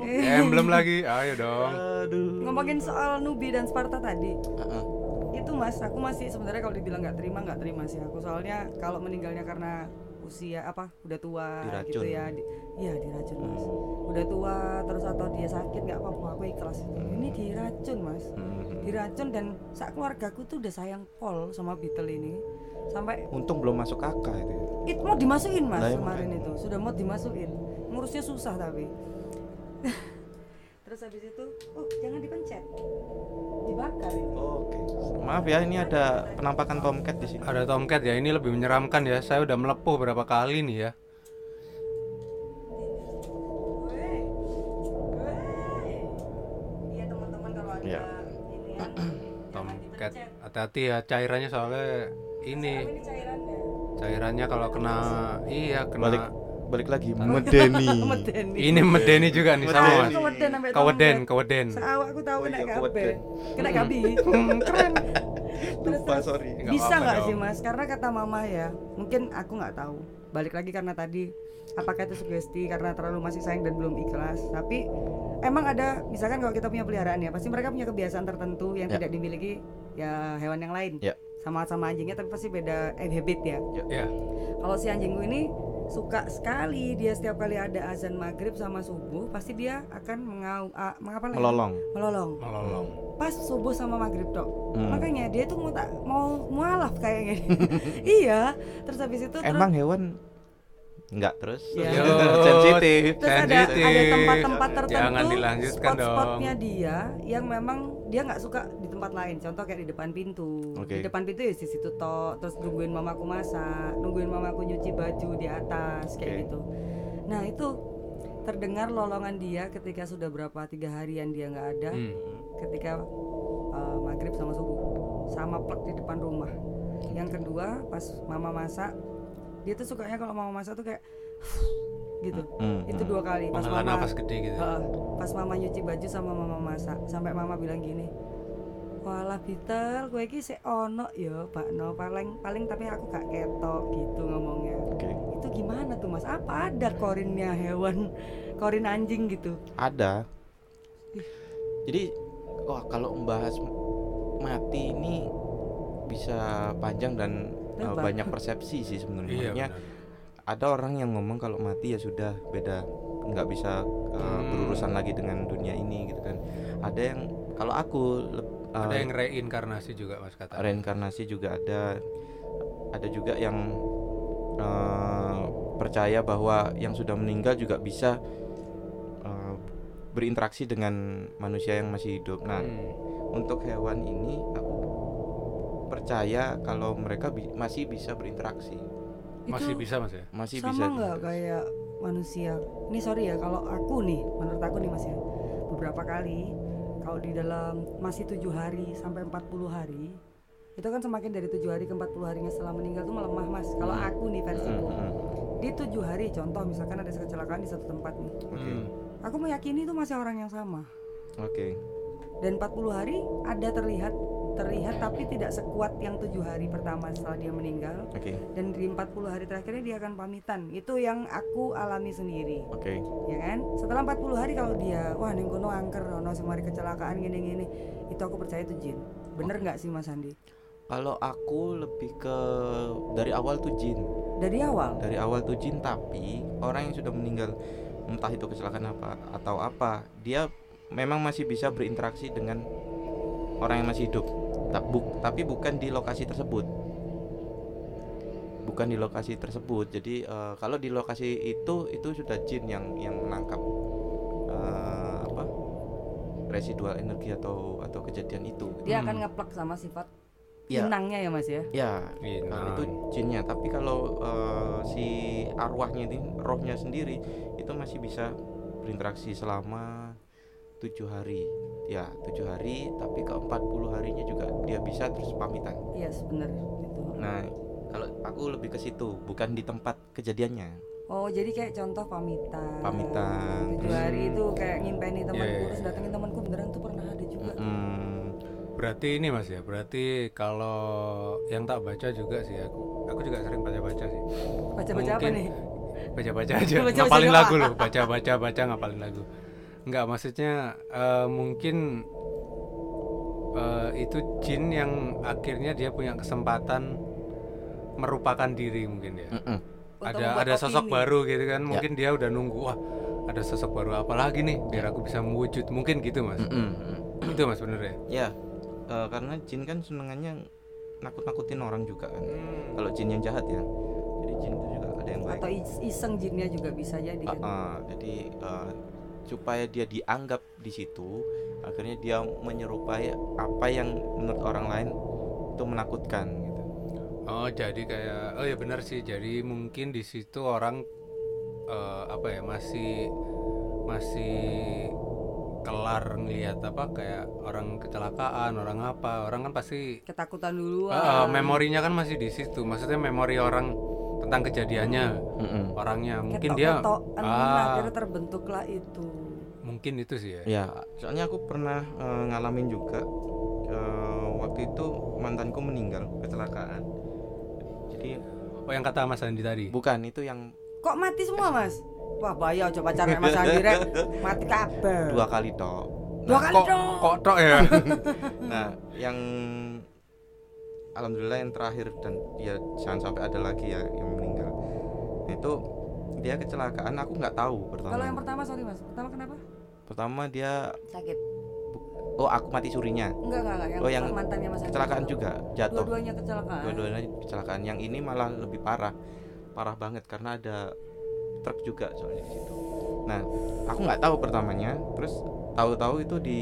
Emblem lagi, ayo dong. Aduh. Ngomongin soal Nubi dan Sparta tadi, Heeh. itu mas, aku masih sebenarnya kalau dibilang nggak terima nggak terima sih aku soalnya kalau meninggalnya karena usia apa udah tua gitu Diracun. ya, di, iya diracun mas, Hmm. udah tua terus atau dia sakit nggak apa-apa aku ikhlas itu. Ini diracun mas, Hmm. diracun dan saat keluargaku tuh udah sayang pol sama Beetle ini sampai Untung belum masuk kakak itu. ya. It mau dimasukin mas ya, kemarin makanya. itu sudah mau dimasukin ngurusnya susah tapi terus habis itu oh jangan dipencet dibakar ini Oke. Maaf ya ini ada penampakan tomcat di sini. Ada tomcat ya, ini lebih menyeramkan ya. Saya udah melepuh berapa kali nih ya. Iya Iya. ya Tomcat, hati-hati ya cairannya soalnya ini cairannya cairannya kalau kena iya kena Balik balik lagi. Medeni. medeni. Ini medeni juga nih sama Medeni. mas. Keweden sampai tomcat. kaweden Seawak aku tahu Oh kena iya, kabeh. keweden. kena gabi. Hmm, keren. Lupa sorry. Bisa nggak sih mas? Karena kata mama ya mungkin aku nggak tahu. Balik lagi karena tadi apakah itu sugesti karena terlalu masih sayang dan belum ikhlas. Tapi emang ada misalkan kalau kita punya peliharaan ya pasti mereka punya kebiasaan tertentu yang Ya. tidak dimiliki ya hewan yang lain. Ya. sama-sama anjingnya tapi pasti beda eh, habit ya. Ya. Kalau si anjingku ini suka sekali dia setiap kali ada azan maghrib sama subuh pasti dia akan mengau ah, mengapa lagi? Melolong. melolong melolong pas subuh sama maghrib dok Hmm. makanya dia tuh mau tak mau mualaf kayaknya iya terus habis itu terus, Emang hewan enggak terus? Ya. Yo, Sensitif. terus ada ada tempat-tempat tertentu Jangan dilanjutkan spot-spotnya dong. dia yang memang dia nggak suka di tempat lain contoh kayak di depan pintu Oke. di depan pintu ya di situ tok terus nungguin mamaku masak nungguin mamaku nyuci baju di atas kayak Oke. gitu nah itu terdengar lolongan dia ketika sudah berapa tiga harian dia nggak ada Hmm. ketika uh, maghrib sama subuh sama plek di depan rumah yang kedua pas mama masak dia tuh sukanya kalau mama masak tuh kayak gitu. Hmm, itu hmm. dua kali. Pas mama nafas gede gitu Heeh, pas mama nyuci baju sama mama masak sampai mama bilang gini walah Bitel gue iki sik ono ya bakno paling paling tapi aku gak ketok gitu ngomongnya. Oke. itu gimana tuh mas? Apa ada korinnya hewan korin anjing gitu? Ada. Jadi wah kalau membahas mati ini bisa panjang dan uh, banyak persepsi sih sebenarnya. iya ada orang yang ngomong kalau mati ya sudah beda nggak bisa uh, Hmm. berurusan lagi dengan dunia ini gitu kan ada yang kalau aku uh, ada yang reinkarnasi juga mas kata reinkarnasi juga ada ada juga yang uh, percaya bahwa yang sudah meninggal juga bisa uh, berinteraksi dengan manusia yang masih hidup nah Hmm. untuk hewan ini aku percaya kalau mereka bi- masih bisa berinteraksi. Masih Itu bisa mas ya? Masih sama bisa nggak kayak manusia? Ini sorry ya kalau aku nih menurut aku nih mas ya beberapa kali kalau di dalam masih tujuh hari sampai 40 hari itu kan semakin dari tujuh hari ke 40 harinya setelah meninggal tuh melemah mas. Kalau aku nih versiku Hmm, hmm. di tujuh hari contoh misalkan ada kecelakaan di satu tempat nih. Oke. Hmm. aku meyakini itu masih orang yang sama. Oke. Dan 40 hari ada terlihat terlihat tapi tidak sekuat yang tujuh hari pertama setelah dia meninggal. Oke. Dan di 40 hari terakhirnya dia akan pamitan. Itu yang aku alami sendiri. Oke. Ya kan? Setelah 40 hari kalau dia wah ning kono angker ono semari kecelakaan gini gini. Itu aku percaya itu jin. Bener nggak sih mas Andi? Kalau aku lebih ke dari awal tuh jin. Dari awal? Dari awal tuh jin tapi orang yang sudah meninggal entah itu kecelakaan apa atau apa dia memang masih bisa berinteraksi dengan orang yang masih hidup tapi bukan di lokasi tersebut bukan di lokasi tersebut jadi eh, kalau di lokasi itu itu sudah jin yang yang menangkap eh, apa residual energi atau atau kejadian itu dia Hmm. akan ngeplek sama sifat Ya. inangnya ya mas ya ya Inang. Nah, itu jinnya, tapi kalau eh, si arwahnya ini, rohnya sendiri itu masih bisa berinteraksi selama tujuh hari. Ya, tujuh hari, tapi ke 40 harinya juga dia bisa terus pamitan. iya yes, bener itu Nah, kalau aku lebih ke situ, bukan di tempat kejadiannya. oh jadi kayak contoh pamitan Pamitan, tujuh terus- hari itu kayak ngimpeni temanku Iya, iya, terus iya. datengin temanku beneran tuh pernah ada juga Mm, berarti ini mas ya berarti kalau yang tak baca juga sih aku aku juga sering baca baca sih baca baca apa nih baca baca aja Baca-baca ngapalin doa. lagu loh baca baca baca ngapalin lagu Enggak, maksudnya eh, mungkin eh, itu jin yang akhirnya dia punya kesempatan merupakan diri mungkin ya. Mm-mm. Untuk ada ada sosok opini. baru gitu Ya. kan. Mungkin dia udah nunggu wah, ada sosok baru apa lagi nih biar aku bisa mewujud. Mungkin gitu, Mas. Mm-mm. Itu Mas bener ya. Ya, eh, karena jin kan senengannya nakut-nakutin orang juga kan. Hmm. Kalau jin yang jahat ya. Jadi jin itu juga ada yang baik. atau is- iseng jinnya juga bisa jadi Ah, kan ah, jadi eh, supaya dia dianggap di situ, akhirnya dia menyerupai apa yang menurut orang lain itu menakutkan gitu. Oh, jadi kayak oh ya benar sih. Jadi mungkin di situ orang eh, apa ya masih masih kelar ngelihat apa kayak orang kecelakaan, orang apa, orang kan pasti ketakutan dulu eh, memorinya kan masih di situ. Maksudnya memori orang tentang kejadiannya, Mm-mm. orangnya mungkin dia ah. akhirnya terbentuklah itu mungkin itu sih ya. Ya, soalnya aku pernah eh, ngalamin juga eh, waktu itu mantanku meninggal kecelakaan. Jadi Oh yang kata Mas Andi tadi. bukan itu yang kok mati semua mas wah bahaya coba pacaran mas Andi Rek. mati kabel dua kali toh. dua kali kok dong kok tok ya? Nah, yang alhamdulillah yang terakhir dan ya jangan sampai ada lagi ya yang meninggal. Itu dia kecelakaan aku nggak tahu pertama. kalau yang pertama sorry mas pertama kenapa Pertama dia sakit oh aku mati surinya. enggak enggak enggak yang, Oh, yang mantannya mas Kecelakaan itu. juga jatuh. dua-duanya kecelakaan Dua-duanya kecelakaan. Yang ini malah lebih parah. Parah banget karena ada truk juga soalnya di situ. Nah, aku nggak tahu pertamanya, terus tahu-tahu itu di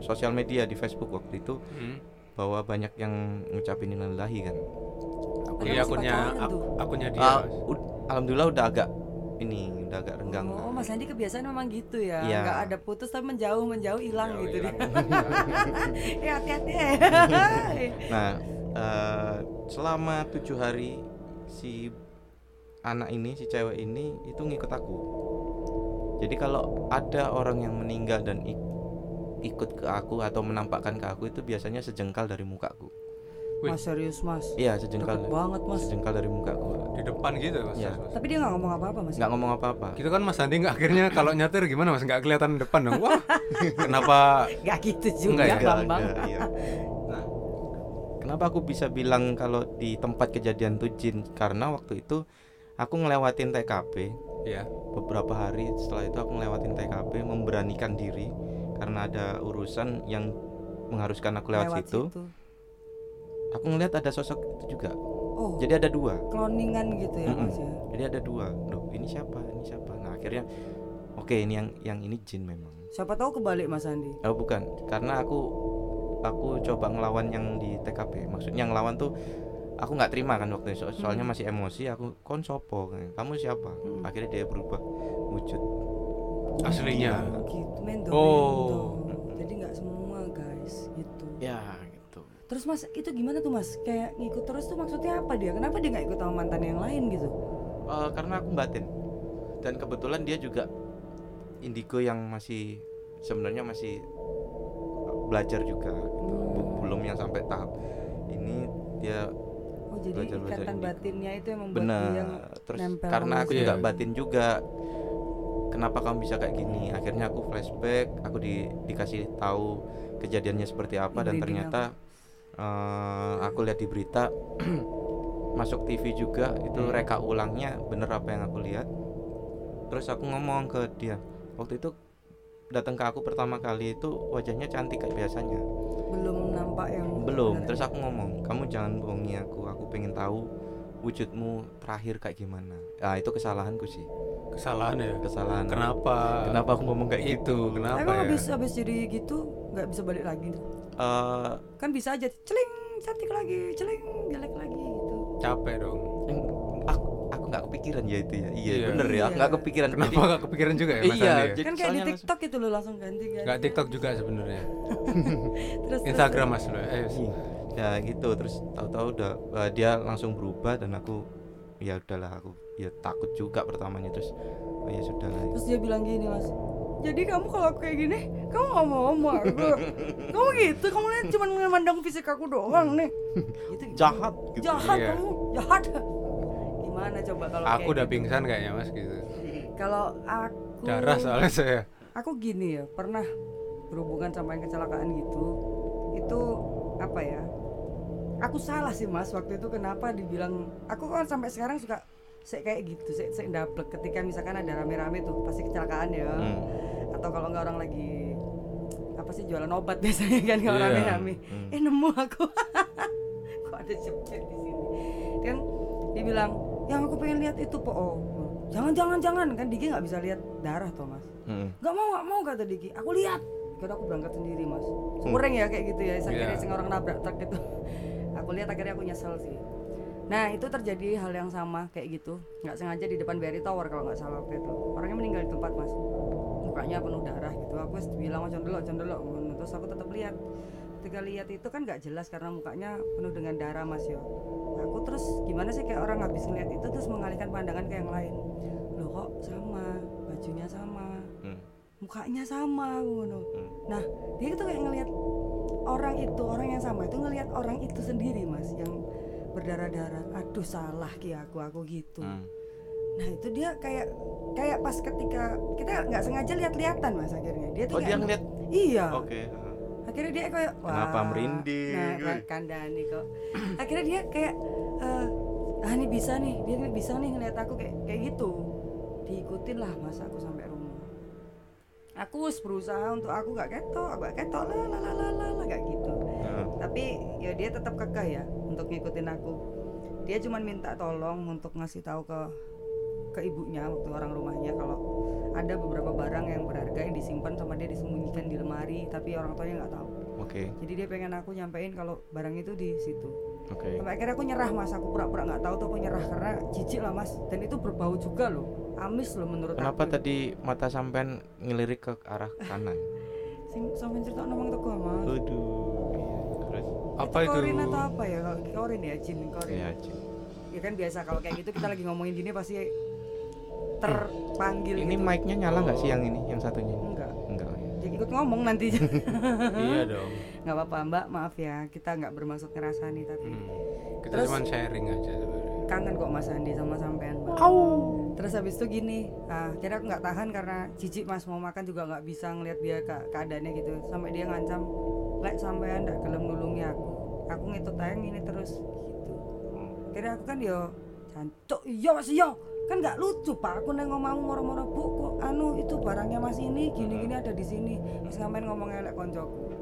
sosial media di Facebook waktu itu Hmm. Bahwa banyak yang ngucapin innalillahi kan. Iya masih akunnya pacaran ak- tuh. akunnya dia. Ud- alhamdulillah udah agak ini udah agak renggang. Oh, Mas Andi kebiasaan memang gitu ya. Iya. Nggak ada putus tapi menjauh menjauh hilang gitu hilang. dia. ya hati-hati. Nah, eh, selama tujuh hari si anak ini, si cewek ini itu ngikut aku. Jadi kalau ada orang yang meninggal dan ik- ikut ke aku atau menampakkan ke aku itu biasanya sejengkal dari mukaku. Mas serius mas. Iya, sejengkal. Deket banget mas. Sejengkal dari mukaku. Di depan gitu Mas. Iya. Mas. Tapi dia nggak ngomong apa-apa mas. Nggak ngomong apa-apa. Gitu kan Mas Andi nggak akhirnya kalau nyetir gimana Mas nggak kelihatan depan dong. Wah. kenapa Nggak gitu juga Enggak ya? ada, iya. Nah, kenapa aku bisa bilang kalau di tempat kejadian tuh jin? Karena waktu itu aku ngelewatin TKP ya? beberapa hari setelah itu aku ngelewatin TKP memberanikan diri karena ada urusan yang mengharuskan aku lewat, situ. Aku ngelihat ada sosok itu juga. Oh, Jadi ada dua. cloningan gitu ya Mm-mm. mas ya. Jadi ada dua. Loh, ini siapa? Ini siapa? Nah, akhirnya oke ini yang yang ini jin memang. Siapa tahu kebalik mas Andi. Oh bukan, karena aku aku coba ngelawan yang di TKP. Maksudnya ngelawan tuh aku nggak terima kan waktu itu. So- soalnya masih emosi. Aku kon sopo, kamu siapa? Hmm. Akhirnya dia berubah wujud. Aslinya. Oh, gitu mendo. Oh. mendo. Jadi nggak semua guys gitu. Ya gitu. Terus mas itu gimana tuh mas? Kayak ngikut terus tuh maksudnya apa dia? Kenapa dia nggak ikut sama mantan yang lain gitu? Eh, karena aku batin dan kebetulan dia juga indigo yang masih sebenarnya masih belajar juga gitu. Hmm. belum yang sampai tahap ini dia Oh jadi Belajar-belajar ikatan indigo. batinnya itu yang membuat benar dia terus karena aku juga Iya. batin juga kenapa kamu bisa kayak gini? Akhirnya aku flashback aku di, dikasih tahu kejadiannya seperti apa dan ternyata eh, aku lihat di berita masuk TV juga itu Hmm. reka ulangnya bener apa yang aku lihat. Terus aku ngomong ke dia waktu itu datang ke aku pertama kali itu wajahnya cantik kayak biasanya. Belum nampak yang belum terus aku ngomong kamu jangan bohongi aku aku pengen tahu wujudmu terakhir kayak gimana ah itu kesalahanku sih Kesalahan ya. kesalahan Kenapa? kenapa aku ngomong kayak itu? gitu Kenapa Emang ya? habis habis jadi gitu nggak bisa balik lagi tuh? Eh, Kan bisa aja celing cantik lagi, celing jelek lagi gitu. Capek dong. aku aku nggak kepikiran ya itu ya iya, Iya. bener ya Iya. nggak kepikiran Kenapa Jadi- nggak kepikiran juga ya Mas iya ya? kan kayak di TikTok itu lo langsung ganti ganti. Nggak TikTok juga sebenarnya. Terus, terus, Instagram Mas lo. Eh, langsung- ya gitu terus tahu-tahu udah eh, dia langsung berubah dan aku ya udahlah aku ya takut juga pertamanya terus oh ya sudah lah Terus dia bilang gini mas. Jadi kamu kalau aku kayak gini, kamu nggak mau sama aku. kamu gitu, kamu lihat cuma memandang fisik aku doang nih. Gitu, gitu. jahat gitu. Jahat Iya. kamu, jahat. Gimana coba kalau Aku udah gitu? pingsan kayaknya Mas gitu. Kalau aku Darah soalnya saya. aku gini ya pernah berhubungan sama yang kecelakaan gitu itu apa ya aku salah sih mas waktu itu kenapa dibilang aku kan sampai sekarang suka saya kayak gitu saya saya ndablek. Ketika misalkan ada rame-rame tuh pasti kecelakaan ya. Hmm. atau kalau nggak orang lagi apa sih jualan obat biasanya kan kalau Iya. rame-rame. Hmm. eh nemu aku. Kok ada jepit di sini? Kan dia bilang yang aku pengen lihat itu po oh jangan jangan jangan. Kan Diki nggak bisa lihat darah toh mas. Hmm. nggak mau nggak mau kata Diki. Aku lihat. Kira aku berangkat sendiri mas. Kurang ya kayak gitu ya akhirnya Iya. sing orang nabrak truk itu aku lihat akhirnya aku nyesel sih. Nah itu terjadi hal yang sama kayak gitu. Nggak sengaja di depan BRI Tower kalau nggak salah waktu itu. Orangnya meninggal di tempat mas. Mukanya penuh darah gitu. Aku bilang macam dulu macam dulu terus aku tetap lihat. Ketika lihat itu kan nggak jelas karena mukanya penuh dengan darah mas yo. Aku terus gimana sih kayak orang habis ngeliat itu terus mengalihkan pandangan ke yang lain? Loh kok sama? Bajunya sama? Hmm. mukanya sama ngono. Hmm. Nah dia itu kayak ngelihat orang itu orang yang sama itu ngelihat orang itu sendiri mas yang berdarah-darah aduh salah ki aku aku gitu Hmm. nah itu dia kayak kayak pas ketika kita nggak sengaja lihat-lihatan mas akhirnya dia tuh Oh dia ngeliat. iya Oke. akhirnya dia kayak Kenapa wah, merinding? nah kan- kandani kok akhirnya dia kayak eh, ah ini bisa nih dia ini bisa nih ngeliat aku kayak kayak gitu diikutin lah mas aku sampai rumah aku wis berusaha untuk aku gak ketok aku gak ketok lah lah lah lah lah gak gitu. Nah, tapi ya dia tetap kekeh ya untuk ngikutin aku. Dia cuma minta tolong untuk ngasih tahu ke ke ibunya waktu orang rumahnya kalau ada beberapa barang yang berharga yang disimpan sama dia disembunyikan di lemari tapi orang tuanya nggak tahu. Oke. jadi dia pengen aku nyampein kalau barang itu di situ. Oke. sampai akhirnya aku nyerah mas. Aku pura-pura nggak tahu tuh aku nyerah karena jijik lah mas. Dan itu berbau juga loh amis loh menurut Kenapa aku tadi mata sampean ngelirik ke arah kanan? sing sampe cerita ngomong teko mas Aduh. Terus apa itu korin atau apa ya kalau korin ya jin korin ya Cin. ya kan biasa kalau kayak gitu kita lagi ngomongin gini pasti terpanggil Ini gitu. mic-nya nyala nggak sih yang ini, yang satunya? enggak ikut ngomong nanti. Iya dong. Nggak apa-apa mbak maaf ya. Kita nggak bermaksud ngerasani tapi Hmm. kita Terus- cuma sharing aja sebenarnya. kangen kok mas Andi sama sampean mbak. Terus habis itu gini ah kira aku nggak tahan karena jijik mas mau makan juga nggak bisa ngelihat dia ke keadaannya gitu. Sampai dia ngancam lek sampean ndak gelem nulungi aku. Aku ngetut tayang ini terus gitu. Kira aku kan yo jancuk iya mas iya kan nggak lucu pak aku neng ngomongmu moro-moro bu kok anu itu barangnya mas ini gini-gini ada di sini terus ngamen ngomong elek koncoku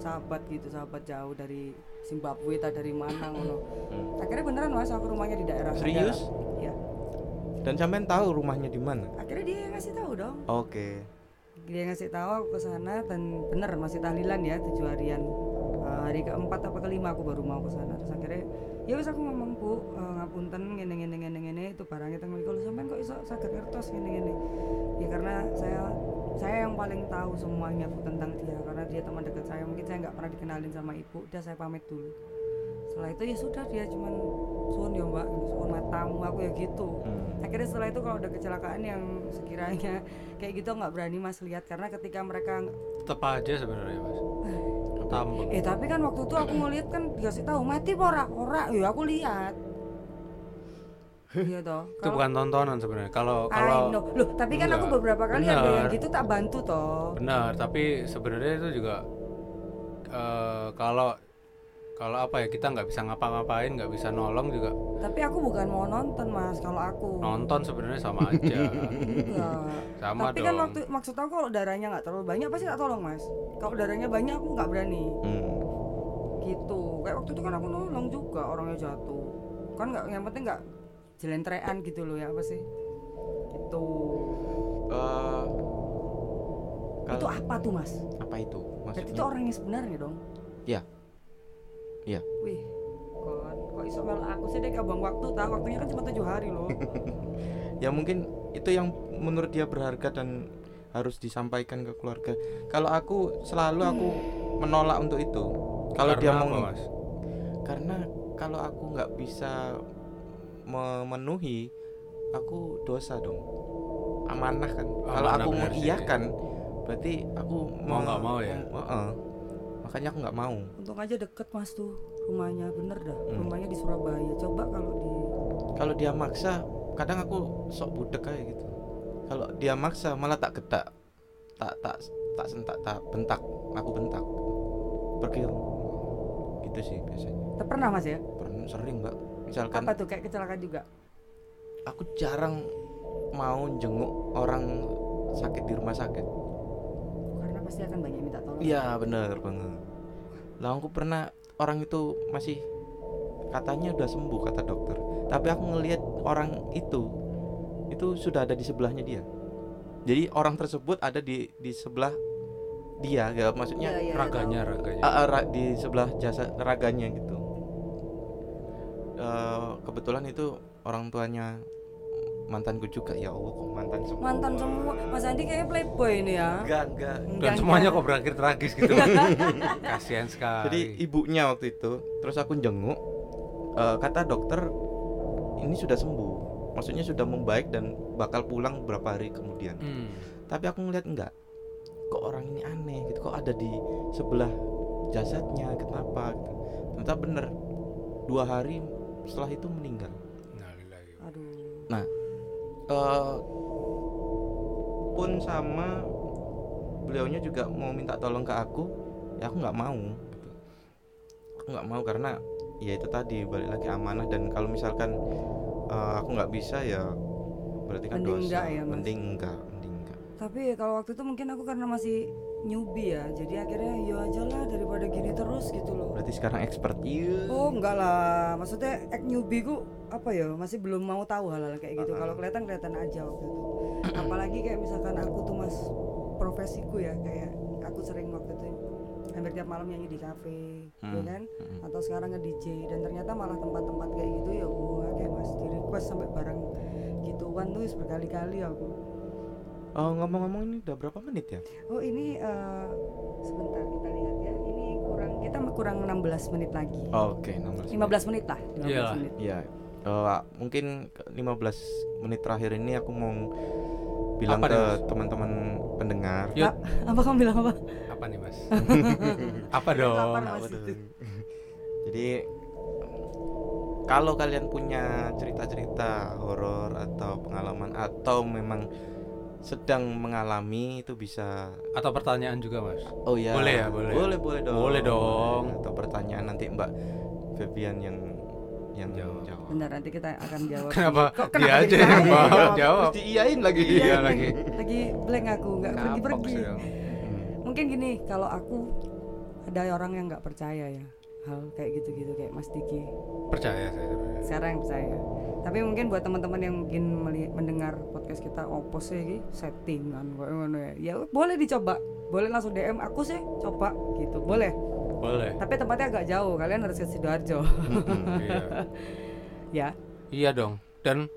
sahabat gitu sahabat jauh dari Zimbabwe tak dari mana ngono Hmm. akhirnya beneran mas aku rumahnya di daerah Serius? ya Dan sampean tahu rumahnya di mana? akhirnya dia yang ngasih tahu dong Oke. dia ngasih tahu aku ke sana dan bener masih tahlilan ya tujuh harian Eh, hari keempat apa kelima aku baru mau ke sana terus akhirnya ya wis aku ngomong bu eh, ngapunten ngene ngene ngene ngene itu barangnya teng mriku. Lho, sampean kok iso saged ngertos ngene ngene? Ya karena saya saya yang paling tahu semuanya bu tentang dia. Karena dia teman dekat saya mungkin saya nggak pernah dikenalin sama ibu. Udah saya pamit dulu. Setelah itu ya sudah dia cuman suun ya mbak. Suun matamu aku ya gitu. Hmm. akhirnya setelah itu kalau ada kecelakaan yang sekiranya kayak gitu nggak berani mas lihat. Karena ketika mereka tetap aja sebenarnya mas eh tapi kan waktu itu aku ngeliat kan dikasih tahu mati apa ora? Ora. Ya aku lihat. Iya toh. Itu bukan tontonan sebenarnya. Kalau kalau loh tapi kan aku beberapa kali ada yang gitu tak bantu toh. Benar tapi sebenarnya itu juga eh, kalau kalau apa ya kita nggak bisa ngapa-ngapain nggak bisa nolong juga. Tapi aku bukan mau nonton mas kalau aku. Nonton sebenarnya sama aja. Enggak. sama tapi dong. kan waktu maksud aku kalau darahnya nggak terlalu banyak pasti tak tolong mas. Kalau darahnya banyak aku nggak berani. Hmm. gitu. Kayak waktu itu kan aku nolong juga orangnya jatuh. Kan nggak yang penting nggak jelentrean gitu loh ya apa sih? Gitu. Eh, itu kalau apa tuh mas? Apa itu? berarti itu Maksudnya? orang yang sebenarnya dong? Iya. Iya. wih kok kok iso mel aku sih deh abang waktu tahu waktunya kan cuma tujuh hari loh ya mungkin itu yang menurut dia berharga dan harus disampaikan ke keluarga. Kalau aku selalu aku menolak untuk itu. Kalau dia Karena mau apa, mas karena kalau aku nggak bisa memenuhi aku dosa dong amanah kan kalau Amanah aku benar sih. mengiyakan berarti aku Mau nggak mau ya? Heeh. Makanya aku nggak mau. Untung aja deket mas tuh rumahnya. Bener dah Hmm. rumahnya di Surabaya. Coba kalau di kalau dia maksa kadang aku sok budek kayak gitu. Kalau dia maksa malah tak getak tak tak tak sentak tak bentak aku bentak. Pergi. Gitu sih biasanya. Tak pernah mas ya? Pernah sering mbak. Misalkan apa tuh kayak kecelakaan juga? Aku jarang mau jenguk orang sakit di rumah sakit pasti akan banyak minta tolong. Iya bener banget. Lah aku pernah orang itu masih katanya udah sembuh kata dokter. Tapi aku ngelihat orang itu itu sudah ada di sebelahnya dia. Jadi orang tersebut ada di di sebelah dia ya maksudnya Iya, iya, raganya raganya. Ah, ra- di sebelah jasa raganya gitu. Eh, kebetulan itu orang tuanya mantanku juga. Ya Allah kok mantan semua? Mantan semua. Mas Andi kayaknya playboy ini ya. Enggak enggak. Dan Enggak, semuanya enggak. kok berakhir tragis gitu kasihan sekali. Jadi ibunya waktu itu terus aku jenguk eh, kata dokter ini sudah sembuh. Maksudnya sudah membaik dan bakal pulang beberapa hari kemudian. Hmm. tapi aku ngeliat enggak. Kok orang ini aneh gitu? Kok ada di sebelah jasadnya? Kenapa? Gitu. Ternyata bener dua hari setelah itu meninggal. Aduh. Nah eh, pun sama beliaunya juga mau minta tolong ke aku ya aku nggak mau gitu. aku nggak mau karena ya itu tadi balik lagi amanah dan kalau misalkan eh, aku nggak bisa ya berarti kan Mending dosa enggak ya, Mas? mending enggak mending enggak tapi kalau waktu itu mungkin aku karena masih newbie ya jadi akhirnya yo aja lah daripada gini terus gitu loh berarti sekarang expert iya Oh enggak lah, maksudnya act newbie ku apa ya masih belum mau tahu hal-hal kayak gitu. Kalau kelihatan kelihatan aja waktu itu. Apalagi kayak misalkan aku tuh mas profesiku ya kayak aku sering waktu itu hampir tiap malam nyanyi di kafe, ya Hmm, kan? hmm. Atau sekarang nge DJ dan ternyata malah tempat-tempat kayak gitu ya gua kayak mas di request sampai barang gituan tuh berkali-kali aku. Oh, ngomong-ngomong ini udah berapa menit ya Oh ini eh, sebentar kita lihat ya. Ini kurang kita kurang 16 menit lagi. oke 16 menit. 15 menit lah, 15 Iyalah. menit. Ya, eh, mungkin ke 15 menit terakhir ini aku mau bilang Apa ke teman-teman pendengar. Yud. Ah, apa kamu bilang apa? apa nih mas apa dong Apa itu. Jadi kalau kalian punya cerita-cerita horor atau pengalaman atau memang sedang mengalami itu bisa atau pertanyaan juga mas oh ya Boleh ya, boleh. boleh boleh dong Boleh dong. atau pertanyaan nanti Mbak Febian yang yang Jawab. jawab, Bentar nanti kita akan jawab. kenapa Kok dia kenapa aja jadi yang mau jawab? jawab Terus diiyain lagi iya lagi Lagi blank aku nggak sih dong. Hmm. Mungkin gini, kalau aku ada orang yang nggak percaya ya hal kayak gitu-gitu kayak Mas Diki. percaya saya sebenarnya. Sekarang yang percaya. Tapi mungkin buat teman-teman yang mungkin mendengar podcast kita opo sih iki settingan kok ngono ya. Ya boleh dicoba. Boleh langsung DM aku sih coba gitu. Boleh. boleh Tapi tempatnya agak jauh. Kalian harus ke Sidoarjo. iya ya. iya dong dan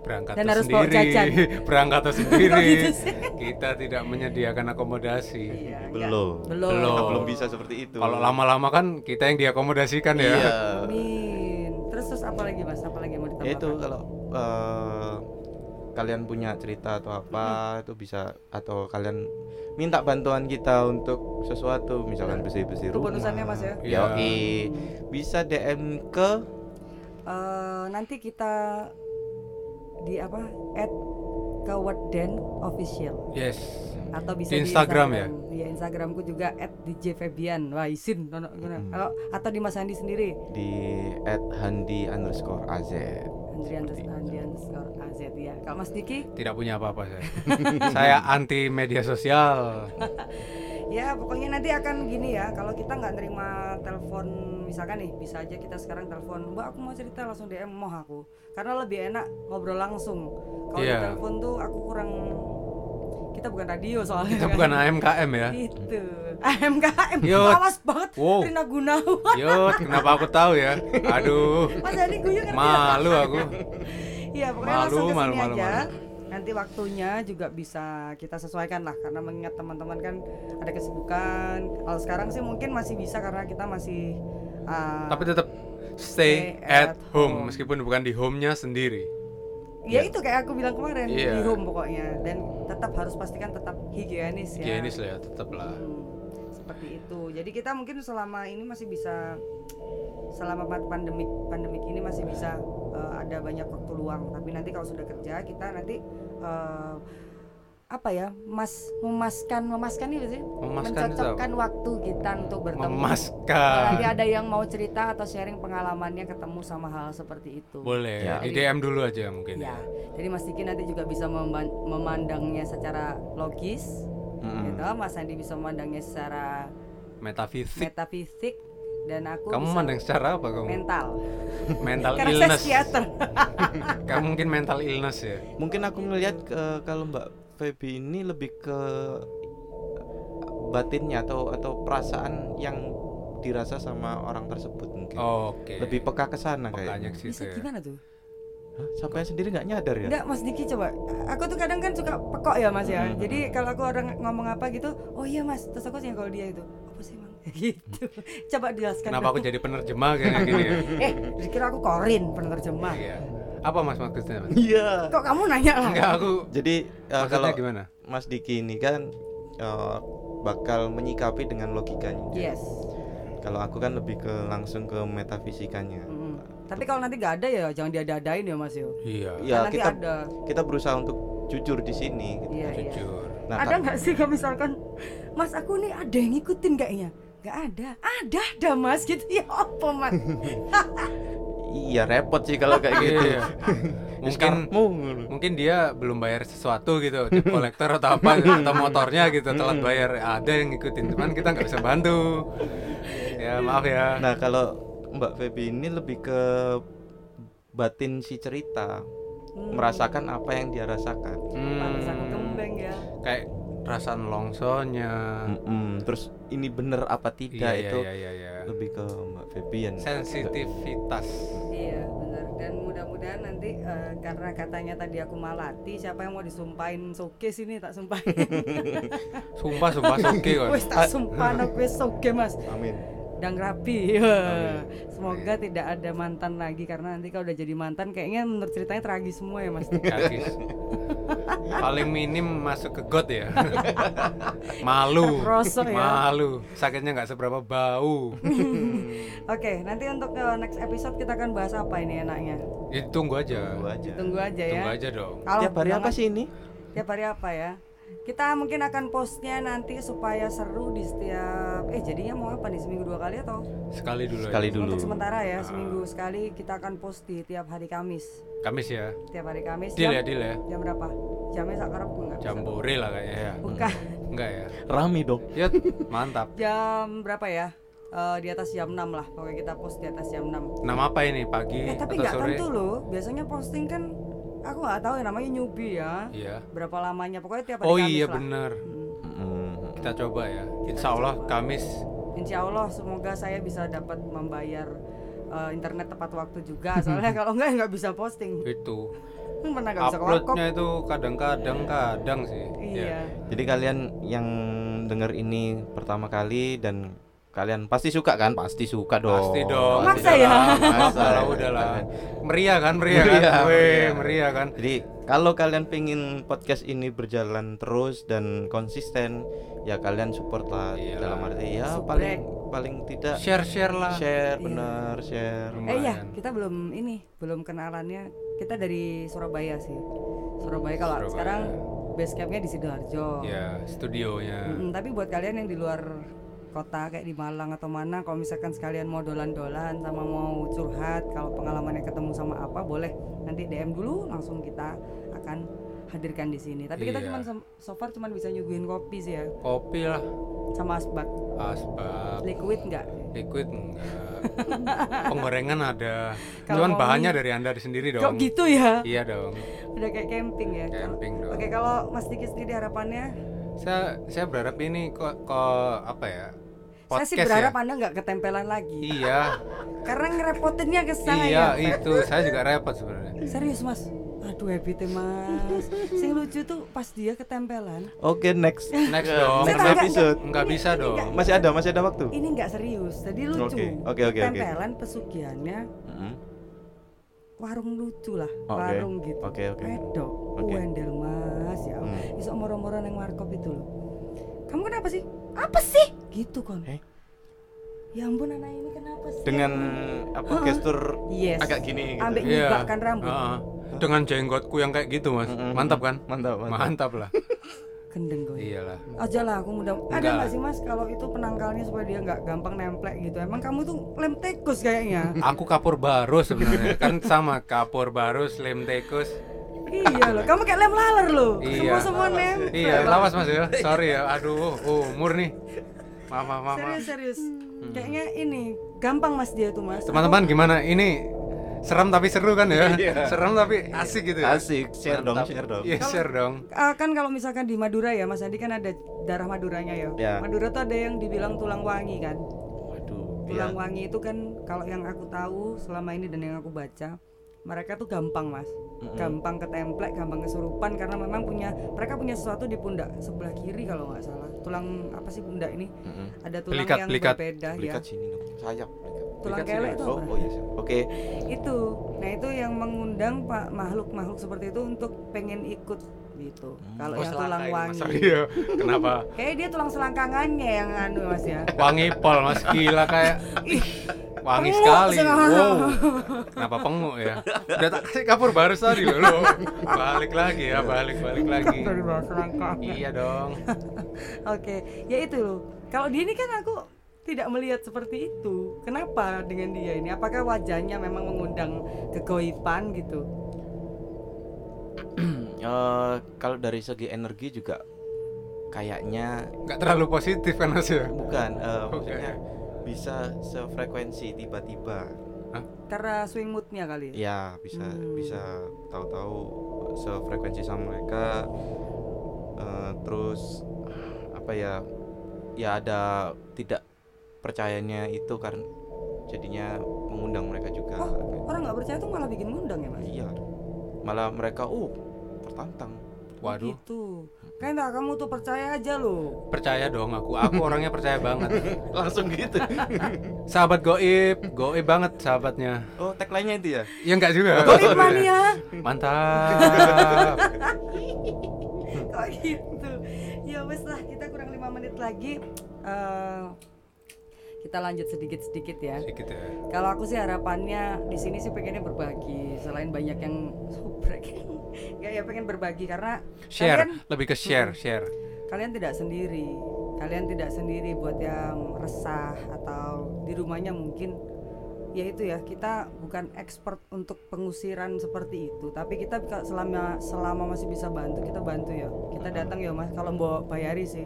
berangkat Dan harus bawa sendiri jajan. berangkat sendiri gitu sih? kita tidak menyediakan akomodasi Iya, enggak. belum Belum. Belum. Kita belum bisa seperti itu kalau lama-lama kan kita yang diakomodasikan ya iya Amin. Terus terus apa lagi Mas? Apa lagi mau Ya ditambahkan? itu kalau eh, kalian punya cerita atau apa itu bisa atau kalian minta bantuan kita untuk sesuatu misalkan bersih-bersih Itu rumah bonusannya, Mas, ya? Iya. Yoi. bisa DM ke Eh, nanti kita di apa? At Keweden official yes atau bisa Di Instagram ya? Iya Instagramku juga at DJ Febian. Wah isin. nono- gimana? Mm. Kalau atau di Mas Andi sendiri. di @handi underscore az Andrian underscore AZ ya. Kalau Mas Diki? tidak punya apa-apa saya saya anti media sosial Ya pokoknya nanti akan gini ya Kalau kita nggak nerima telepon Misalkan nih bisa aja kita sekarang telepon Mbak aku mau cerita langsung DM mau aku Karena lebih enak ngobrol langsung Kalau di Iya. telepon tuh aku kurang Kita bukan radio soalnya kita kan. bukan AMKM ya Itu AMKM Yud. Awas banget Wow. Rina Gunawan Yud, kenapa aku tahu ya? Aduh, Mas guyu malu aku. Iya pokoknya Malu, langsung malu, sini malu, aja. malu. Nanti waktunya juga bisa kita sesuaikan lah karena mengingat teman-teman kan ada kesibukan. Kalau sekarang sih mungkin masih bisa karena kita masih uh, Tapi tetap stay Stay at at home home. meskipun bukan di home-nya sendiri. ya itu kayak aku bilang kemarin Iya. di home pokoknya dan tetap harus pastikan tetap higienis ya. Higienis lah ya, tetap lah. Hmm, seperti itu. Jadi kita mungkin selama ini masih bisa selama pa- pandemik pandemik ini masih bisa uh, ada banyak waktu luang. Tapi nanti kalau sudah kerja kita nanti uh, apa ya mas memaskan memaskan itu sih Memaskan itu mencocokkan waktu kita untuk bertemu Memaskan. nanti ada yang mau cerita atau sharing pengalamannya ketemu sama hal seperti itu Boleh, Ya. di DM dulu aja mungkin ya ya. jadi Mas Diki nanti juga bisa memandangnya secara logis Mm-mm. gitu Mas Andi bisa memandangnya secara Metafisik. metafisik dan aku Kamu bisa mandang secara apa kamu? mental mental karena illness. Kamu mungkin mental illness ya. Mungkin aku ngelihat ke- kalau Mbak Feby ini lebih ke batinnya atau atau perasaan yang dirasa sama orang tersebut mungkin. Oke. Lebih peka ke sana kayaknya. bisa ya. gimana tuh Sampai sendiri nggak nyadar ya? Enggak Mas Diki coba Aku tuh kadang kan suka pekok ya Mas ya Hmm. Jadi kalau aku orang ngomong apa gitu Oh iya Mas Terus aku sih kalau dia itu Apa sih emang gitu Coba jelaskan Kenapa aku jadi penerjemah kayak gini ya? Eh dikira aku korin penerjemah Iya. Apa Mas maksudnya? Mas? Iya. Kok kamu nanya lah Enggak aku Jadi maksudnya kalau gimana? Mas Diki ini kan eh, bakal menyikapi dengan logikanya. Yes Kalau aku kan lebih ke langsung ke metafisikanya. Mm. Tapi kalau nanti gak ada ya Jangan diada-adain ya Mas yo Iya. Ya Kan nanti kita ada kita berusaha untuk jujur di sini. Gitu. Iya iya Jujur. Nah, Ada nggak sih kalau misalkan Mas aku nih ada yang ngikutin kayaknya Gak ada Ada ada Mas gitu Ya apa Mas iya repot sih kalau kayak gitu. Iya. Mungkin Mungkin dia belum bayar sesuatu gitu, tip kolektor atau apa atau motornya gitu telat bayar. Ada yang ngikutin, cuman kita nggak bisa bantu. Ya maaf ya. Nah, kalau Mbak Feby ini lebih ke batin si cerita, merasakan apa yang dia rasakan. Hmm, kembang ya kayak perasaan longsonya. Mm-mm. Terus ini bener apa tidak Iya, itu iya, iya, iya. lebih ke Mbak Febian. Sensitivitas. Iya benar dan mudah-mudahan nanti eh, karena katanya tadi aku malati siapa yang mau disumpahin soke sini tak sumpahin Sumpah, sumpah oke kok. wes tak sumpahin aku wes soke mas Amin. Dan rapi Ya. semoga tidak ada mantan lagi karena nanti kalau udah jadi mantan kayaknya menurut ceritanya tragis semua ya mas Tragis. Paling minim masuk ke got ya. Malu. Rosok ya. Malu. Sakitnya nggak seberapa bau. oke nanti untuk eh, next episode kita akan bahas apa ini enaknya Itu tunggu aja. Tunggu aja. tunggu aja ya Tunggu aja dong. Kalau Tiap hari apa sih ini? tiap hari apa ya kita mungkin akan postnya nanti supaya seru di setiap eh jadinya mau apa nih seminggu dua kali atau Sekali dulu. Sekali aja. dulu. Untuk sementara ya, seminggu sekali kita akan post di tiap hari Kamis. Kamis ya. Tiap hari Kamis. Deal jam, ya, deal ya. Jam berapa? Jamnya sak karepku enggak? Jambore lah kayaknya ya. Bukan. Enggak ya. Rame dong. Ya, mantap. Jam berapa ya? Eh, di atas jam 6 lah. Pokoknya kita post di atas jam 6. Nama apa ini? Pagi Eh, tapi atau nggak sore? tentu loh. Biasanya posting kan aku nggak tahu ya namanya newbie ya. Iya. Berapa lamanya? Pokoknya tiap hari Oh Kamis iya lah. benar. Hmm. Mm. Kita coba ya. Insya Allah Kamis. Insya Allah semoga saya bisa dapat membayar eh, internet tepat waktu juga. Soalnya kalau enggak nggak bisa posting. Itu. Mana nggak bisa. Uploadnya itu kadang-kadang kadang sih. Ya. Iya. Jadi kalian yang denger ini pertama kali dan kalian pasti suka kan? Pasti suka dong. Pasti dong. Maksa ya? lah. Maksa. Lah, udah lah. Meriah kan, meriah kan. Meriah, Weh, meriah. meriah kan. Jadi kalau kalian pengen podcast ini berjalan terus dan konsisten, ya kalian support lah Iyalah. dalam arti ya Subrek. paling paling tidak Share-share lah. share Iya. benar share. Eh iya, Lumayan. kita belum ini, belum kenalannya. Kita dari Surabaya sih. Surabaya kalau Surabaya. sekarang base campnya di sidoarjo. Ya, studionya. Mm-mm, tapi buat kalian yang di luar kota kayak di Malang atau mana, kalau misalkan sekalian mau dolan-dolan sama mau curhat, kalau pengalamannya ketemu sama apa, boleh nanti DM dulu, langsung kita akan hadirkan di sini. Tapi kita Iya. cuma so far cuma bisa nyuguhin kopi sih ya, Kopi lah. sama asbak. Asbak. Liquid enggak? Liquid enggak. Penggorengan ada. Kalau Cuman bahannya dari Anda sendiri dong. Kok gitu ya? Iya dong. Udah kayak camping ya. Camping dong. Oke, kalau Mas Diki sendiri harapannya Saya saya berharap ini kok kok apa ya? saya sih Podcast berharap ya. Anda nggak ketempelan lagi. Iya. Karena ngerepotinnya ke saya. iya, itu. Saya juga repot sebenarnya. Serius Mas. Aduh happy Mas. Sing lucu tuh pas dia ketempelan. Oke next Next Ke dong. Next episode. Enggak bisa dong. Masih ada masih ada waktu. Ini nggak serius. Jadi lucu. Oke, oke, oke, oke. Ketempelan pesugihannya Mm. warung lucu lah. Oke, Warung gitu. oke, oke. Wedok. Oke. Wendel Mas ya. Allah. Hmm. Iso moro-moro nang warkop itu loh. Kamu kenapa sih? Apa sih? Gitu kon. Eh? Ya ampun anak ini kenapa sih? Dengan apa gestur Yes. agak gini gitu. Ambek nyibakkan rambut. Heeh. Dengan jenggotku yang kayak gitu, Mas. Mantap kan? Mantap, mantap. Mantap lah. gendeng gue iyalah aja lah aku mudah ada Enggak. nggak sih mas kalau itu penangkalnya supaya dia nggak gampang nemplek gitu emang kamu tuh lem tikus kayaknya aku kapur baru sebenarnya kan sama kapur baru slim tikus iya loh kamu kayak lem laler loh. Iya. semua semua nemplek iya lawas mas ya. Sorry ya. Aduh umur nih. Maaf maaf maaf, serius serius. Kayaknya ini gampang mas dia tuh mas. Teman-teman gimana? Ini serem tapi seru kan ya? Serem tapi asik gitu ya? Asik, share dong, Mantap. share dong. iya share dong. Ah, kan kalau misalkan di Madura ya Mas Andi kan ada darah Maduranya ya. Ya. Madura tuh ada yang dibilang tulang wangi kan. Waduh, Tulang iya. wangi itu kan kalau yang aku tahu selama ini dan yang aku baca, mereka tuh gampang mas, gampang ketemplek, gampang kesurupan karena memang punya mereka punya sesuatu di pundak sebelah kiri kalau nggak salah. Tulang apa sih pundak ini? Mm-mm. Ada tulang Belikat, yang belikat. berbeda Belikat ya. sini dong, sayap. Tulang kelek sini, itu Oh, apa? oh iya. sih. Oke. Itu. Nah itu yang mengundang pak makhluk-makhluk seperti itu untuk pengen ikut gitu. Kalau Oh, yang tulang Mas. wangi. Sorry ya. kenapa Kayak dia tulang selangkangannya yang anu mas ya. wangi pol mas gila kayak wangi Penguk sekali sekarang. wow kenapa penguk ya udah tak kasih kapur baru tadi loh loh. balik lagi ya balik balik lagi Dari bawah selangkang. iya dong Oke, ya itu loh. Kalau dia ini kan aku tidak melihat seperti itu. Kenapa dengan dia ini? Apakah wajahnya memang mengundang kegoiban gitu? Eh, kalau dari segi energi juga kayaknya nggak terlalu positif kan mas ya bukan eh, Oke. maksudnya bisa sefrekuensi tiba-tiba. Karena swing moodnya kali. Ya, bisa Hmm. bisa tahu-tahu sefrekuensi sama mereka. Eh, terus apa ya? Ya ada tidak percayanya itu karena jadinya mengundang mereka juga. Oh, orang nggak percaya tuh malah bikin ngundang ya mas? Iya. Malah mereka uh tertantang. waduh Gitu. Kan tak kamu tuh percaya aja loh. percaya dong aku aku orangnya percaya banget Langsung gitu. sahabat goib goib banget sahabatnya oh, tagline-nya itu ya? ya enggak juga Goib mania. mantap Kok gitu? Ya wes lah, kita kurang lima menit lagi. Eh, kita lanjut sedikit-sedikit ya. sedikit ya Kalau aku sih harapannya di sini sih pengennya berbagi. Selain banyak yang subrek, ya ya pengen berbagi karena share kalian lebih ke share share kalian tidak sendiri. Kalian tidak sendiri buat yang resah atau di rumahnya mungkin ya itu ya kita bukan expert untuk pengusiran seperti itu tapi kita selama selama masih bisa bantu kita bantu ya kita datang ya mas kalau mau bayari sih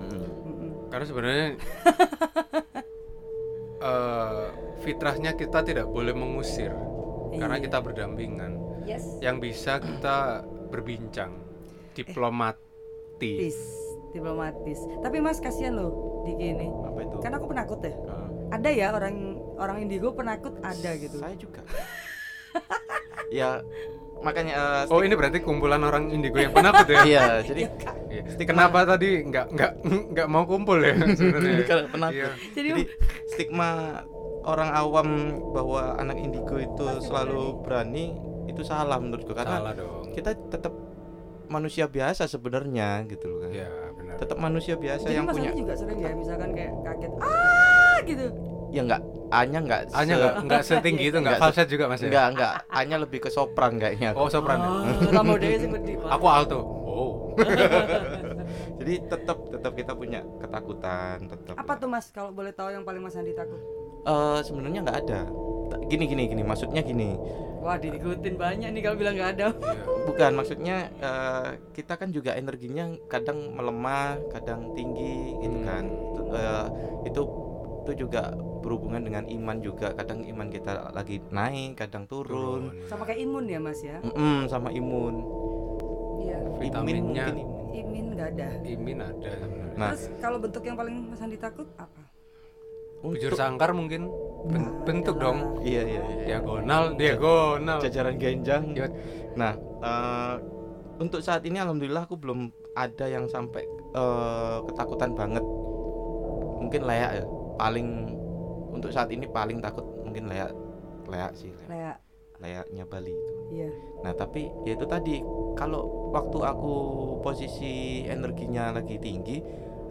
Mm-mm. karena sebenarnya eh, fitrahnya kita tidak boleh mengusir karena Iya. kita berdampingan. Yes. Yang bisa kita berbincang diplomatis. Diplomatis diplomatis. Tapi mas kasihan loh di gini. Apa itu? kan aku penakut ya. Eh, ada ya orang orang indigo penakut ada gitu. Saya juga. ya makanya eh, oh ini berarti kumpulan orang indigo yang penakut ya? Iya, jadi Iya. kenapa tadi? Nggak nggak nggak mau kumpul ya? Sebenarnya. Karena penakut. Iya. jadi, Jadi stigma orang awam bahwa anak indigo itu selalu berani. itu salah menurutku. Karena salah dong. kita tetap manusia biasa sebenarnya gitu loh kan. ya benar. Tetap manusia biasa jadi yang mas punya juga sering ya misalkan kayak kaget ah! gitu ya enggak hanya enggak hanya nggak nggak setinggi itu nggak Nggak se- falset juga mas ya enggak enggak hanya lebih ke sopran kayaknya. oh sopran ya? oh, kamu deh pedih Pak. aku alto oh Jadi tetap tetap kita punya ketakutan, tetap. apa tuh mas kalau boleh tahu yang paling mas Andi takut Eh, sebenarnya nggak ada. Gini gini gini, maksudnya gini. wah diikutin banyak nih kalau bilang nggak ada Iya. Bukan maksudnya eh, kita kan juga energinya kadang melemah, kadang tinggi gitu Hmm. kan. Itu, eh, itu itu juga berhubungan dengan iman juga. Kadang iman kita lagi naik, kadang turun. sama kayak imun ya mas ya Mm-mm, sama imun. iya Imin Vitaminnya. mungkin imun. imin nggak ada imin ada sebenarnya Nah. terus kalau bentuk yang paling mas Andi takut apa bujur sangkar mungkin Ben- Nah, bentuk adalah- dong Iya iya iya. diagonal diagonal jajaran genjang. Iya. Nah, eh, untuk saat ini alhamdulillah aku belum ada yang sampai eh, ketakutan banget. Mungkin layak ya. Paling untuk saat ini paling takut mungkin layak layak sih. Layak. kayak Layaknya Bali itu. iya Nah, tapi ya itu tadi kalau waktu aku posisi energinya lagi tinggi,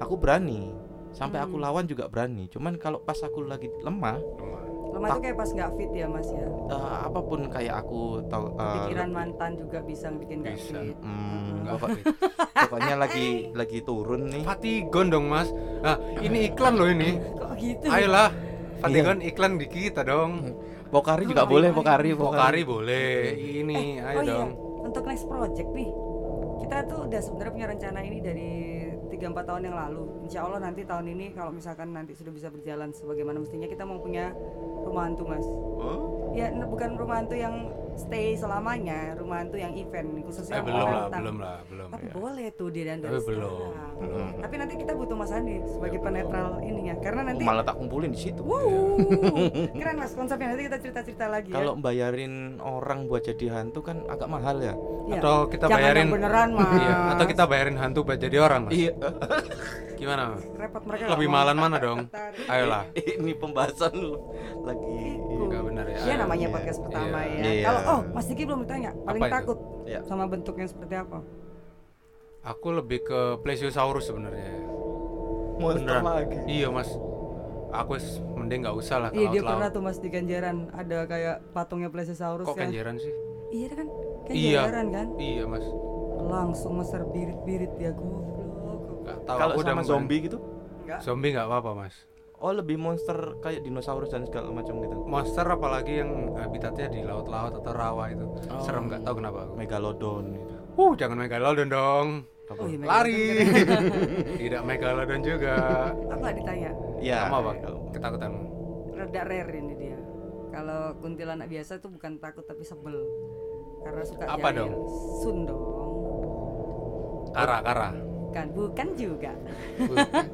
aku berani. Sampai aku Hmm. lawan juga berani. Cuman kalau pas aku lagi lemah, Lemah. Pertama itu kayak pas nggak fit ya mas ya. Eh, apa pun kayak aku tahu eh, Pikiran mantan juga bisa bikin nggak fit. Hmm, fit. pokoknya lagi lagi turun nih. Fatigon dong mas. Nah ini iklan loh ini. Kok gitu? ayolah Fatigon iklan di kita dong. Pokari juga Oh, boleh iya, Pokari Pokari. Boleh. Ini ayo oh iya, dong. untuk next project nih, kita tuh udah sebenarnya punya rencana ini dari 3-4 tahun yang lalu. Insya Allah nanti tahun ini kalau misalkan nanti sudah bisa berjalan sebagaimana mestinya kita mau punya rumah hantu mas. Oh, Ya bukan rumah hantu yang stay selamanya, rumah hantu yang event khususnya eh belum lah belum lah belum Tapi ya. boleh tuh dia dan Tapi belum, belum. Tapi nanti kita butuh Mas Andi sebagai penetral ininya, karena nanti malah tak kumpulin di situ Wow, keren mas konsepnya nanti kita cerita-cerita lagi kalau ya. bayarin orang buat jadi hantu kan agak mahal ya Iya. atau kita Jangan bayarin yang beneran mas. iya atau kita bayarin hantu buat jadi orang mas iya gimana Mas? repot mereka lebih malan mana dong ayolah ini pembahasan lu lagi Iku. Nggak benar ya. Iya namanya Iya. podcast pertama Iya. ya. Iya. Kalau oh Mas Diki belum ditanya paling Apa takut Iya. sama bentuknya seperti apa? aku lebih ke plesiosaurus sebenarnya monster Beneran. lagi iya mas aku mending nggak usah lah Iya dia pernah tuh Mas di Ganjaran ada kayak patungnya Plesiosaurus kok ya. kenjeran sih Iya kan Iya. Ganjaran kan. iya mas Langsung Mas terbirit-birit dia goblok. Nggak tahu kalau sama zombie gitu Enggak. zombie nggak apa-apa mas oh lebih monster kayak dinosaurus dan segala macam gitu monster apalagi yang habitatnya di laut-laut atau rawa itu Oh. serem nggak tahu kenapa aku megalodon gitu. uh jangan megalodon dong Oh, iya, lari tidak megalodon juga Aku nggak ditanya. ya kamu apa kalau- ketakutan Rada rare ini dia. Kalau kuntilanak biasa tuh bukan takut tapi sebel. Karena suka Apa jahil. dong? Sun dong. kara kara Kan bukan juga.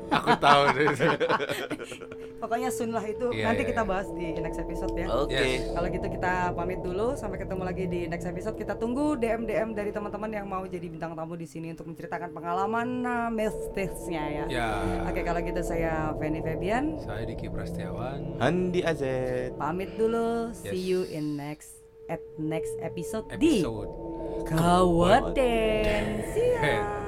aku tahu deh Pokoknya Sun lah itu Iya, nanti iya, kita iya. bahas di next episode ya. oke Yes. Kalau gitu kita pamit dulu sampai ketemu lagi di next episode. Kita tunggu DM DM dari teman-teman yang mau jadi bintang tamu di sini untuk menceritakan pengalaman uh, mistisnya ya. ya Oke kalau gitu saya Feni Febian saya Diki Prastiawan Handi Azet pamit dulu. See Yes. you in next at next episode, di episode Kawaten. See ya.